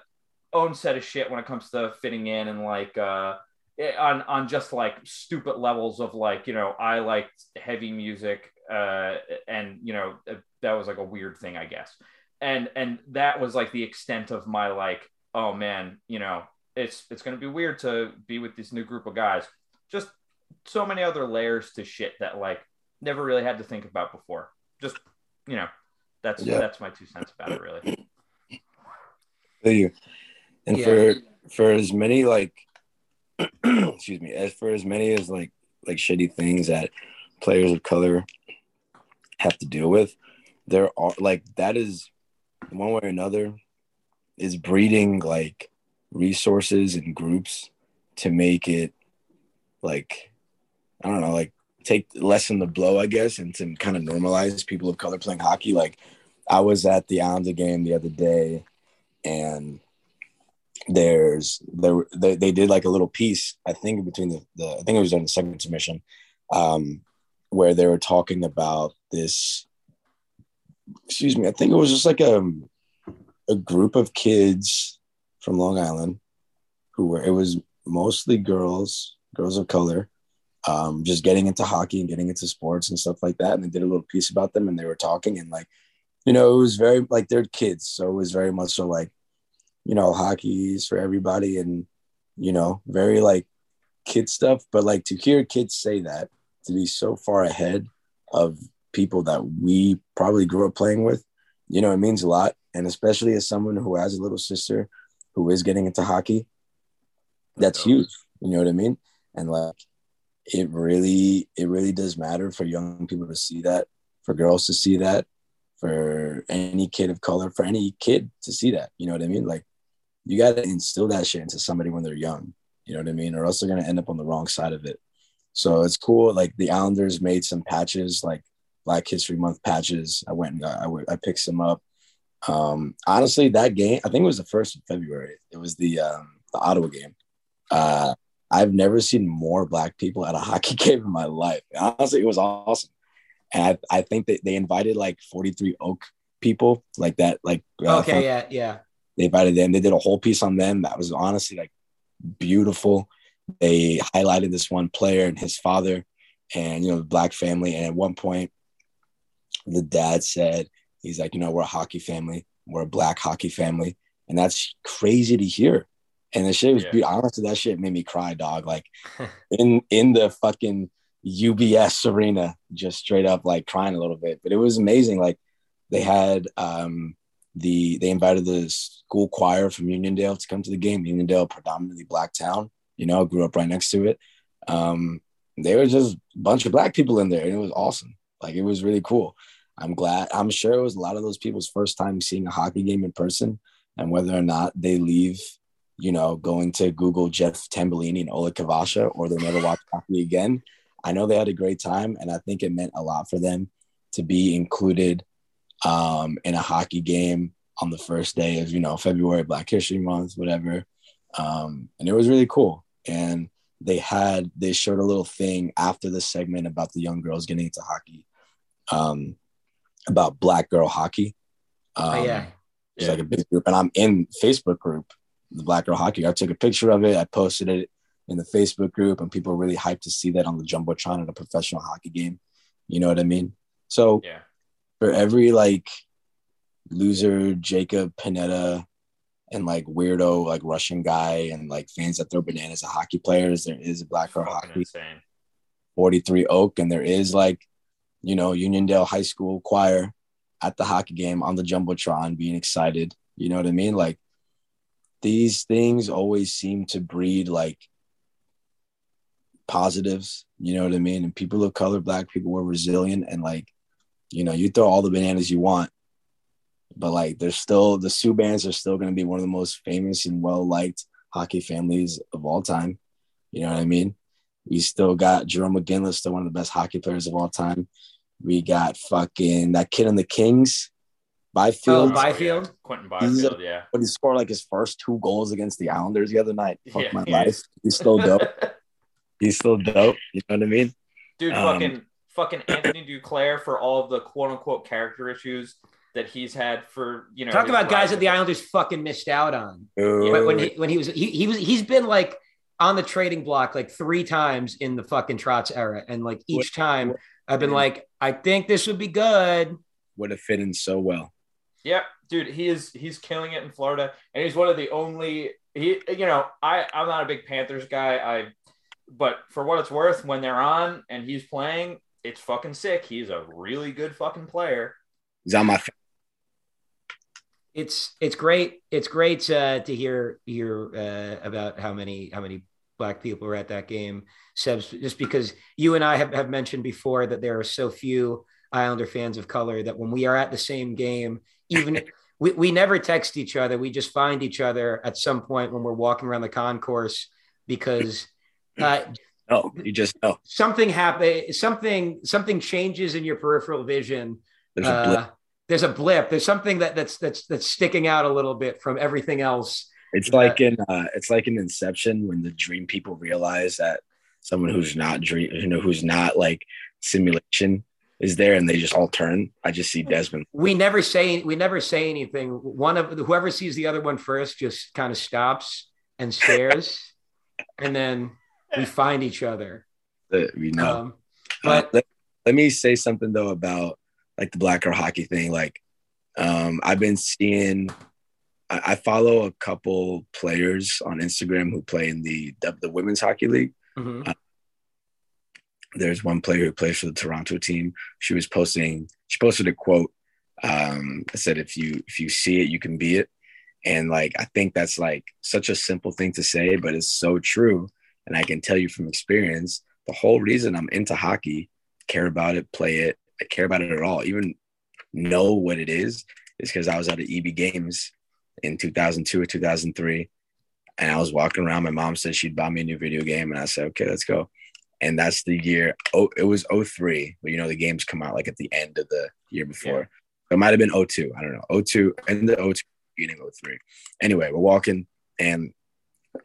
own set of shit when it comes to fitting in and like uh eh, on on just like stupid levels of like you know I liked heavy music uh and you know that was like a weird thing I guess. And and that was like the extent of my like oh man you know it's it's going to be weird to be with this new group of guys. Just so many other layers to shit that like never really had to think about before. Just you know, that's yeah. that's my two cents about it, really. Thank you. And yeah. for for as many like, excuse me, as for as many as like like shitty things that players of color have to deal with, there are like that is one way or another is breeding like resources and groups to make it like I don't know, like take lessen the blow, I guess, and to kind of normalize people of color playing hockey. Like I was at the Islander game the other day, and there's there they, they did like a little piece. I think between the, the I think it was during the second submission, um, where they were talking about this. Excuse me, I think it was just like a a group of kids from Long Island who were it was mostly girls, girls of color, um, just getting into hockey and getting into sports and stuff like that. And they did a little piece about them and they were talking and like, you know, it was very like they're kids. So it was very much so like, you know, hockey's for everybody and, you know, very like kid stuff. But like to hear kids say that, to be so far ahead of people that we probably grew up playing with, you know, it means a lot. And especially as someone who has a little sister who is getting into hockey, that's huge. You know what I mean? And like it really, it really does matter for young people to see that, for girls to see that, for any kid of color, for any kid to see that. You know what I mean? Like you gotta instill that shit into somebody when they're young. You know what I mean? Or else they're gonna end up on the wrong side of it. So it's cool. Like the Islanders made some patches, like Black History Month patches. I went and got, I, I picked some up. Um, honestly, that game, I think it was the first of February. It was the um, the Ottawa game. Uh, I've never seen more black people at a hockey game in my life. Honestly, it was awesome. And I, I think that they invited like 43 Oak people, like that, like uh, okay, yeah, yeah. They invited them. They did a whole piece on them. That was honestly like beautiful. They highlighted this one player and his father, and you know the black family. And at one point, the dad said, He's like, you know, we're a hockey family. We're a black hockey family. And that's crazy to hear. And the shit was yeah. honestly, that shit made me cry, dog. Like in in the fucking UBS arena, just straight up like crying a little bit. But it was amazing. Like they had um the they invited the school choir from Uniondale to come to the game. Uniondale, predominantly black town, you know, grew up right next to it. Um, they were just a bunch of black people in there, and it was awesome. Like it was really cool. I'm glad. I'm sure it was a lot of those people's first time seeing a hockey game in person, and whether or not they leave, you know, going to Google Jeff Tambellini and Oleg Kvasha, or they never watch hockey again. I know they had a great time, and I think it meant a lot for them to be included um, in a hockey game on the first day of you know February, Black History Month, whatever. Um, and it was really cool. And they had they showed a little thing after the segment about the young girls getting into hockey, um, about black girl hockey. Oh, Um, yeah. It's Yeah. like a big group, and I'm in Facebook group, the Black Girl Hockey. I took a picture of it. I posted it in the Facebook group, and people were really hyped to see that on the jumbotron at a professional hockey game. You know what I mean? So Yeah. for every like loser Jacob Panetta and like weirdo like Russian guy and like fans that throw bananas at hockey players, there is a Black Girl Hockey insane. 43 Oak, and there is like, you know, Uniondale High School choir at the hockey game on the Jumbotron being excited. You know what I mean? Like these things always seem to breed like positives, you know what I mean? And people of color, black people were resilient and like, you know, you throw all the bananas you want, but like there's still the Subbans are still gonna be one of the most famous and well liked hockey families of all time. You know what I mean? We still got Jarome Iginla, still one of the best hockey players of all time. We got fucking that kid on the Kings, Byfield. Oh, Byfield? yeah. Quinton He's a- Byfield, yeah. but he scored like his first two goals against the Islanders the other night. Fuck Yeah, my he life. is. He's still dope. He's still dope. You know what I mean? Dude, Um, fucking fucking Anthony Duclair for all of the quote unquote character issues that he's had for you know. Talk about guys rise that the Islanders fucking missed out on. When, when he when he was he, he was he's been like on the trading block like three times in the fucking Trotz era, and like each time what- I've been like, I think this would be good. would have fit in so well. Yep, dude, he is he's killing it in Florida, and he's one of the only he. You know, I I'm not a big Panthers guy. I, but for what it's worth, when they're on and he's playing, it's fucking sick. He's a really good fucking player. He's on my fa- It's it's great. It's great uh, to hear hear uh, about how many how many black people were at that game. Seb's just because you and I have, have mentioned before that there are so few Islander fans of color that when we are at the same game, even we, we never text each other. We just find each other at some point when we're walking around the concourse because uh, No, you just know. something happen something something changes in your peripheral vision There's a blip. uh, there's a blip there's something that that's that's that's sticking out a little bit from everything else It's Yeah. like in uh, it's like in Inception when the dream people realize that someone who's not dream, you know, who's not like simulation is there, and they just all turn. I just see Desmond. we never say we never say anything one of whoever sees the other one first just kind of stops and stares and then we find each other Uh, we know. um, Uh, but let, let me say something though about like the black girl hockey thing. Like, um, I've been seeing. I, I follow a couple players on Instagram who play in the the, women's hockey league. mhm. there's one player who plays for the Toronto team. She was posting, she posted a quote. Um, that said, if you if you see it, you can be it. And like I think that's like such a simple thing to say, but it's so true. And I can tell you from experience, the whole reason I'm into hockey, care about it, play it, I care about it at all, even know what it is, is because I was at the EB Games in 2002 or 2003. And I was walking around. My mom said she'd buy me a new video game. And I said, okay, let's go. And that's the year oh it was 03 but you know the games come out like at the end of the year before. It might have been 02 i don't know 02 and the 02 beginning 03 anyway we're walking and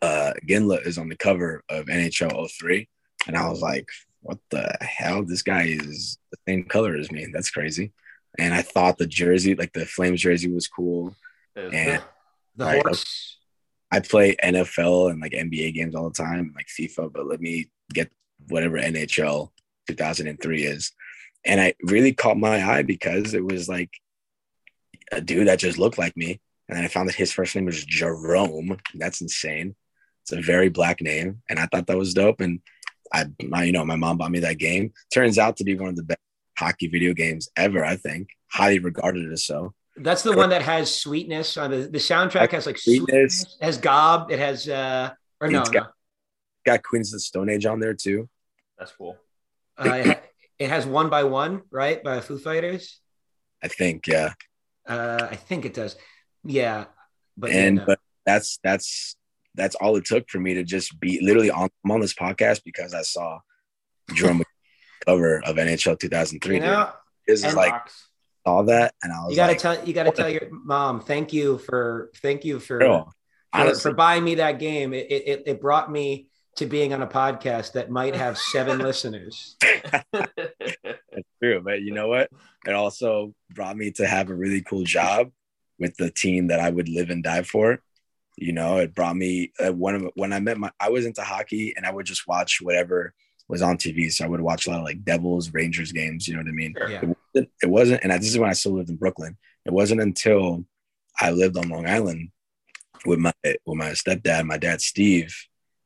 uh Iginla is on the cover of nhl 03 and i was like what the hell? This guy is the same color as me. That's crazy. And i thought the jersey like the flames jersey was cool and the Right. horse I play NFL and like NBA games all the time, like FIFA, but let me get whatever NHL 2003 is. And I really caught my eye because it was like a dude that just looked like me. And then I found that his first name was Jarome. That's insane. It's a very black name. And I thought that was dope. And I, my, you know, my mom bought me that game. Turns out to be one of the best hockey video games ever, I think. Highly regarded as so. That's the one that has sweetness on the the soundtrack has like Sweetness. sweetness, has gob it has uh or no, It's got- Got Queens of the Stone Age on there too. That's cool. Uh, it, ha- it has one by one right by Foo Fighters I think, yeah. Uh, I think it does. Yeah, but yeah, and no. but that's that's that's all it took for me to just be literally on I'm on this podcast because I saw drum cover of NHL 2003. you know, This is like Fox. Saw that and I was You gotta like, tell you gotta tell your mom thank you for thank you for "Girl, for, honestly, for buying me that game. It, it it brought me to being on a podcast that might have seven listeners. That's true, but you know what? It also brought me to have a really cool job with the team that I would live and die for. You know, it brought me uh, one of when I met my I was into hockey and I would just watch whatever was on TV. So I would watch a lot of like Devils, Rangers games. You know what I mean? Sure. Yeah. It wasn't, it wasn't, and this is when I still lived in Brooklyn. It wasn't until I lived on Long Island with my with my stepdad, my dad Steve.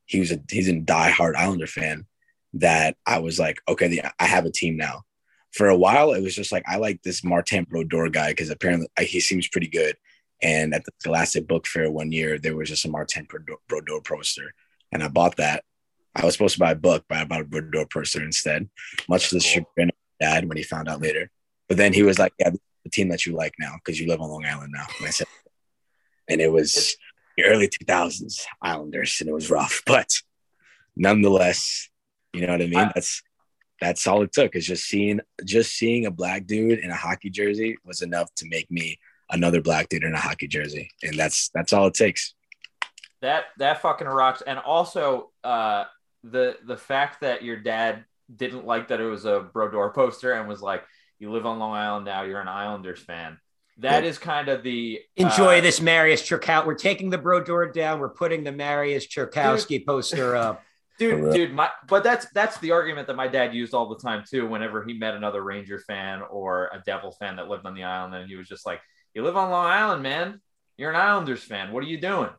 He was a he's a diehard Islander fan. That I was like, okay, the, I have a team now. For a while, it was just like I like this Martin Brodeur guy because apparently I, he seems pretty good. And at the Scholastic Book Fair one year, there was just a Martin Brodeur, Brodeur poster, and I bought that. I was supposed to buy a book, but I bought a Brodeur poster instead, much to the Cool. chagrin of my dad when he found out later. But then he was like, "Yeah, the team that you like now because you live on Long Island now." And I said, and it was the early 2000s Islanders, and it was rough, but nonetheless, you know what I mean. That's that's all it took is just seeing just seeing a black dude in a hockey jersey was enough to make me another black dude in a hockey jersey, and that's that's all it takes. that that fucking rocks. And also, uh, the the fact that your dad didn't like that it was a Brodeur poster and was like, "You live on Long Island now. You're an Islanders fan." That Yep. is kind of the Enjoy uh, this Mariusz Czerkawski. We're taking the Brodeur down. We're putting the Mariusz Czerkawski poster up. dude, Correct. dude. My, but that's that's the argument that my dad used all the time too. Whenever he met another Ranger fan or a Devil fan that lived on the island, and he was just like, "You live on Long Island, man. You're an Islanders fan. What are you doing?"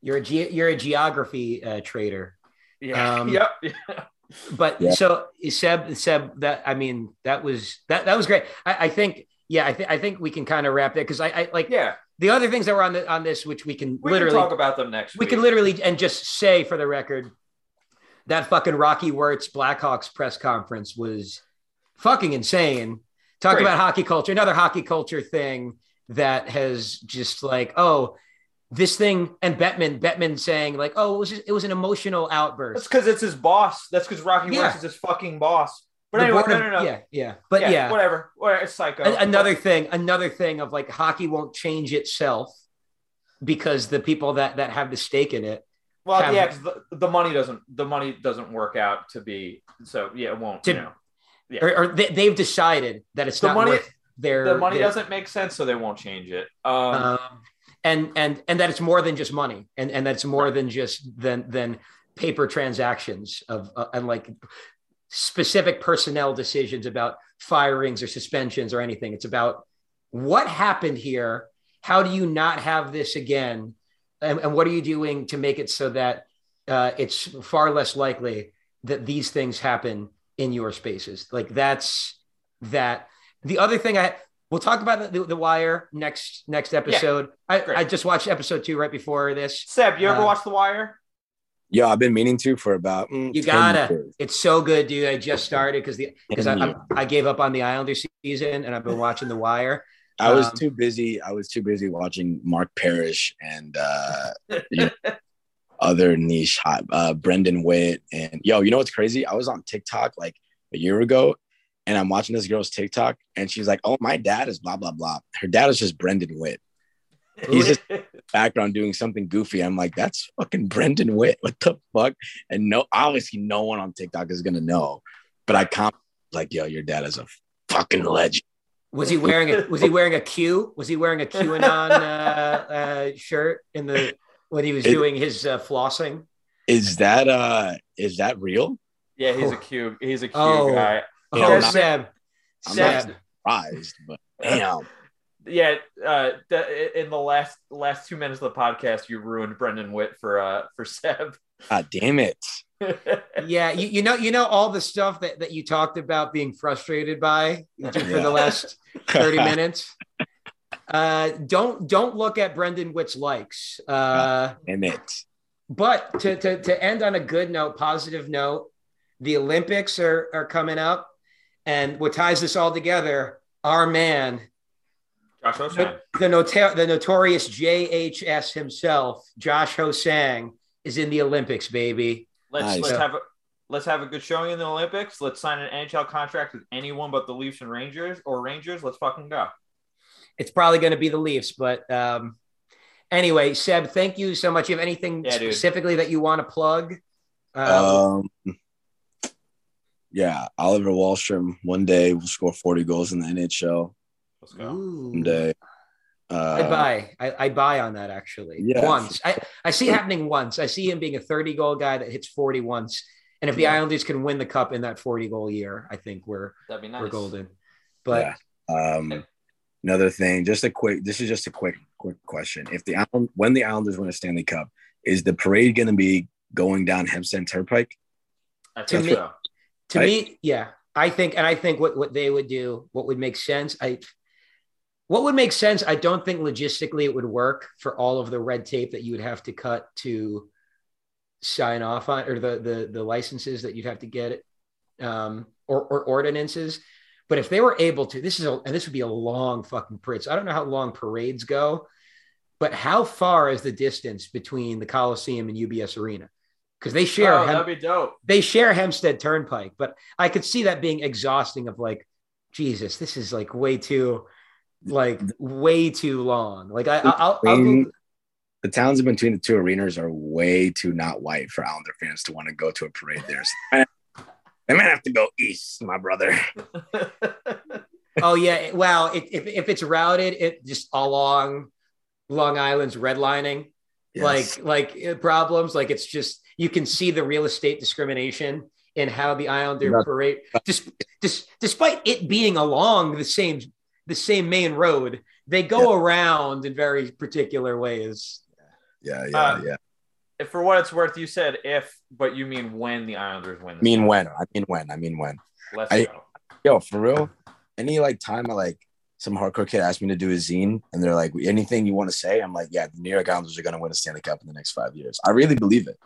You're a ge- you're a geography uh, trader. Yeah. Um, yep. But Yeah. so Seb, Seb, that I mean, that was that that was great. I, I think, yeah, I think I think we can kind of wrap it because I, I like yeah. the other things that were on the on this, which we can We literally can talk about them next. we week. can literally and just say for the record that fucking Rocky Wirtz Blackhawks press conference was fucking insane. Talk Great. about hockey culture, another hockey culture thing that has just like, oh, this thing and Bettman, Bettman saying like, oh, it was just, it was an emotional outburst." That's because it's his boss. That's because Rocky Yeah. Is his fucking boss. But The anyway, no, no, no. yeah, yeah, but yeah, whatever. Whatever. It's psycho. Another thing, another thing of like hockey won't change itself because the people that that have the stake in it Well, have- yeah, the, the money doesn't the money doesn't work out to be so. Yeah, it won't. To- you know, or, or they, they've decided that it's The not money- worth their the money their- doesn't make sense, so they won't change it. Um, um, and and and that it's more than just money and and that's more than just than than paper transactions of uh, and like specific personnel decisions about firings or suspensions or anything. It's about what happened here. How do you not have this again? And, and what are you doing to make it so that uh, it's far less likely that these things happen in your spaces? Like that's that. The other thing i we'll talk about the, the wire next next episode I. I just watched episode two right before this Seb, you ever uh, watch The Wire? Yeah, I've been meaning to for about mm, You gotta. years. it's so good dude i just started because the because I, I. I gave up on the islander season and i've been watching the wire I was Um, too busy. I was too busy watching Mark Parrish and uh, you know, other niche hot uh, Brendan Witt and yo. You know what's crazy? I was on TikTok like a year ago, and I'm watching this girl's TikTok, and she's like, "Oh, my dad is blah blah blah." Her dad is just Brendan Witt. He's just background doing something goofy. I'm like, that's fucking Brendan Witt. What the fuck? And no, obviously, no one on TikTok is gonna know. But I comment like, yo, your dad is a fucking legend. was he wearing a was he wearing a q was he wearing a qanon uh, uh, shirt in the when he was It- doing his uh, flossing Is that uh is that real? yeah, he's a Q. He's a Q Oh. guy. Oh Yeah, not- seb I'm seb not surprised, but damn. Yeah, uh, the, in the last last two minutes of the podcast, you ruined Brendan Witt for uh for Seb. God damn it. yeah you, you know you know all the stuff that, that you talked about being frustrated by for the last 30 minutes uh don't don't look at brendan witt's likes uh Damn it. but to, to to end on a good note positive note the olympics are are coming up and what ties this all together our man Josh Ho-Sang. the, nota- the notorious jhs himself josh hosang is in the olympics baby Let's Nice. let's have a let's have a good showing in the Olympics. Let's sign an NHL contract with anyone but the Leafs and Rangers or Rangers. Let's fucking go. It's probably going to be the Leafs, but um, anyway, Seb, thank you so much. You have anything Yeah, dude. specifically that you want to plug? Uh, Um, yeah, Oliver Wahlstrom. One day will score 40 goals in the NHL. Let's go. ooh. One day. Uh, I buy. I, I buy on that actually. Yeah. Once. I, I see it happening once. I see him being a 30 goal guy that hits 40 once. And if the Yeah. Islanders can win the cup in that 40 goal year, I think we're That'd be nice. we're golden. But Yeah. Um, another thing, just a quick. This is just a quick, quick question. If the Island, when the Islanders win a Stanley Cup, is the parade going to be going down Hempstead Turnpike? I To think me- so. To Right. me, yeah, I think, and I think what what they would do, what would make sense, I. What would make sense? I don't think logistically it would work for all of the red tape that you would have to cut to sign off on, or the the the licenses that you'd have to get, um, or or ordinances. But if they were able to, this is a, and this would be a long fucking parade. So I don't know how long parades go, but how far is the distance between the Coliseum and UBS Arena? Because they share Oh, Hem- that'd be dope. they share Hempstead Turnpike, but I could see that being exhausting. Of like, Jesus, this is like way too, like way too long. Like I, I'll, I'll Between- go, the towns in between the two arenas are way too not white for Islander fans to want to go to a parade there. So they might have to go east, my brother. oh yeah, well, if, if if it's routed, it just along Long Island's redlining, Yes. like like problems. Like it's just you can see the real estate discrimination in how the Islander Yeah. parade, just, just despite it being along the same the same main road, they go around in very particular ways. yeah, yeah, Uh, yeah. If for what it's worth, you said if, but you mean when the Islanders win. I mean when? I mean when? I mean when? Let's I- go. Yo, for real. Any like time I like some hardcore kid asked me to do a zine, and they're like, "Anything you want to say?" I'm like, "Yeah, the New York Islanders are going to win a Stanley Cup in the next five years." I really believe it.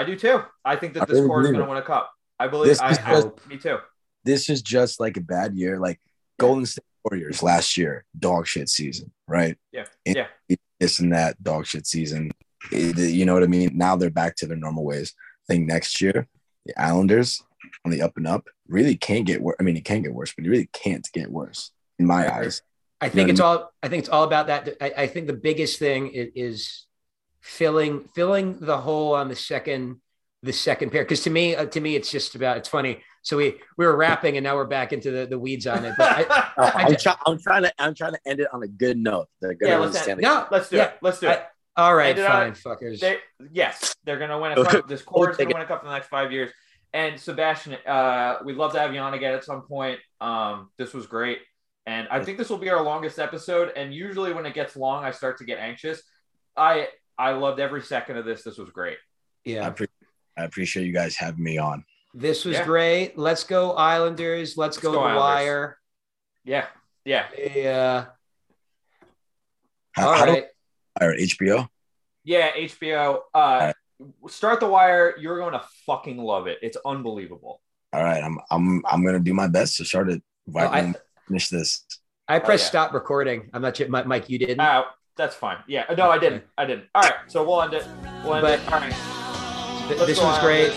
I do too. I think that I this really core is going to win a cup. I believe. This I, is I, just- me too. This is just like a bad year. Like Golden State Warriors last year, dog shit season, right? Yeah. And Yeah. This and that dog shit season. It- you know what I mean? Now they're back to their normal ways. I think next year, the Islanders on the up and up really can't get worse. I mean, it can get worse, but it really can't get worse in my eyes. I You know think what it's all. I think it's all about that. I, I think the biggest thing is, is filling filling the hole on the second the second pair. Because to me, uh, to me, it's just about. It's funny. So we we were rapping and now we're back into the, the weeds on it. But I, I I'm, just- try- I'm trying to I'm trying to end it on a good note. They're gonna Yeah, win let's the end- no, Let's do yeah, it. Let's do I- it. all right, End fine, on- fuckers. They, yes, they're going to win a cup. This core is going to win a cup in the next five years. And Sebastian, uh, we'd love to have you on again at some point. Um, this was great. And I think this will be our longest episode. And usually when it gets long, I start to get anxious. I I loved every second of this. This was great. I, yeah, pre- I appreciate you guys having me on. this was Yeah. great. Let's go Islanders. Let's, go, go the Islanders. Wire. Yeah. Yeah. Yeah. How, All how right. I, or HBO? Yeah. HBO. Uh, start the wire. You're going to fucking love it. It's unbelievable. All right, I'm I'm I'm gonna do my best to start it. Oh, I- Right, finish this. I pressed yeah. stop recording. I'm not sure, Mike. You didn't. Uh, that's fine. Yeah. No, I didn't. I didn't. All right. So we'll end it. We'll end But- it. All right. Th- this was great.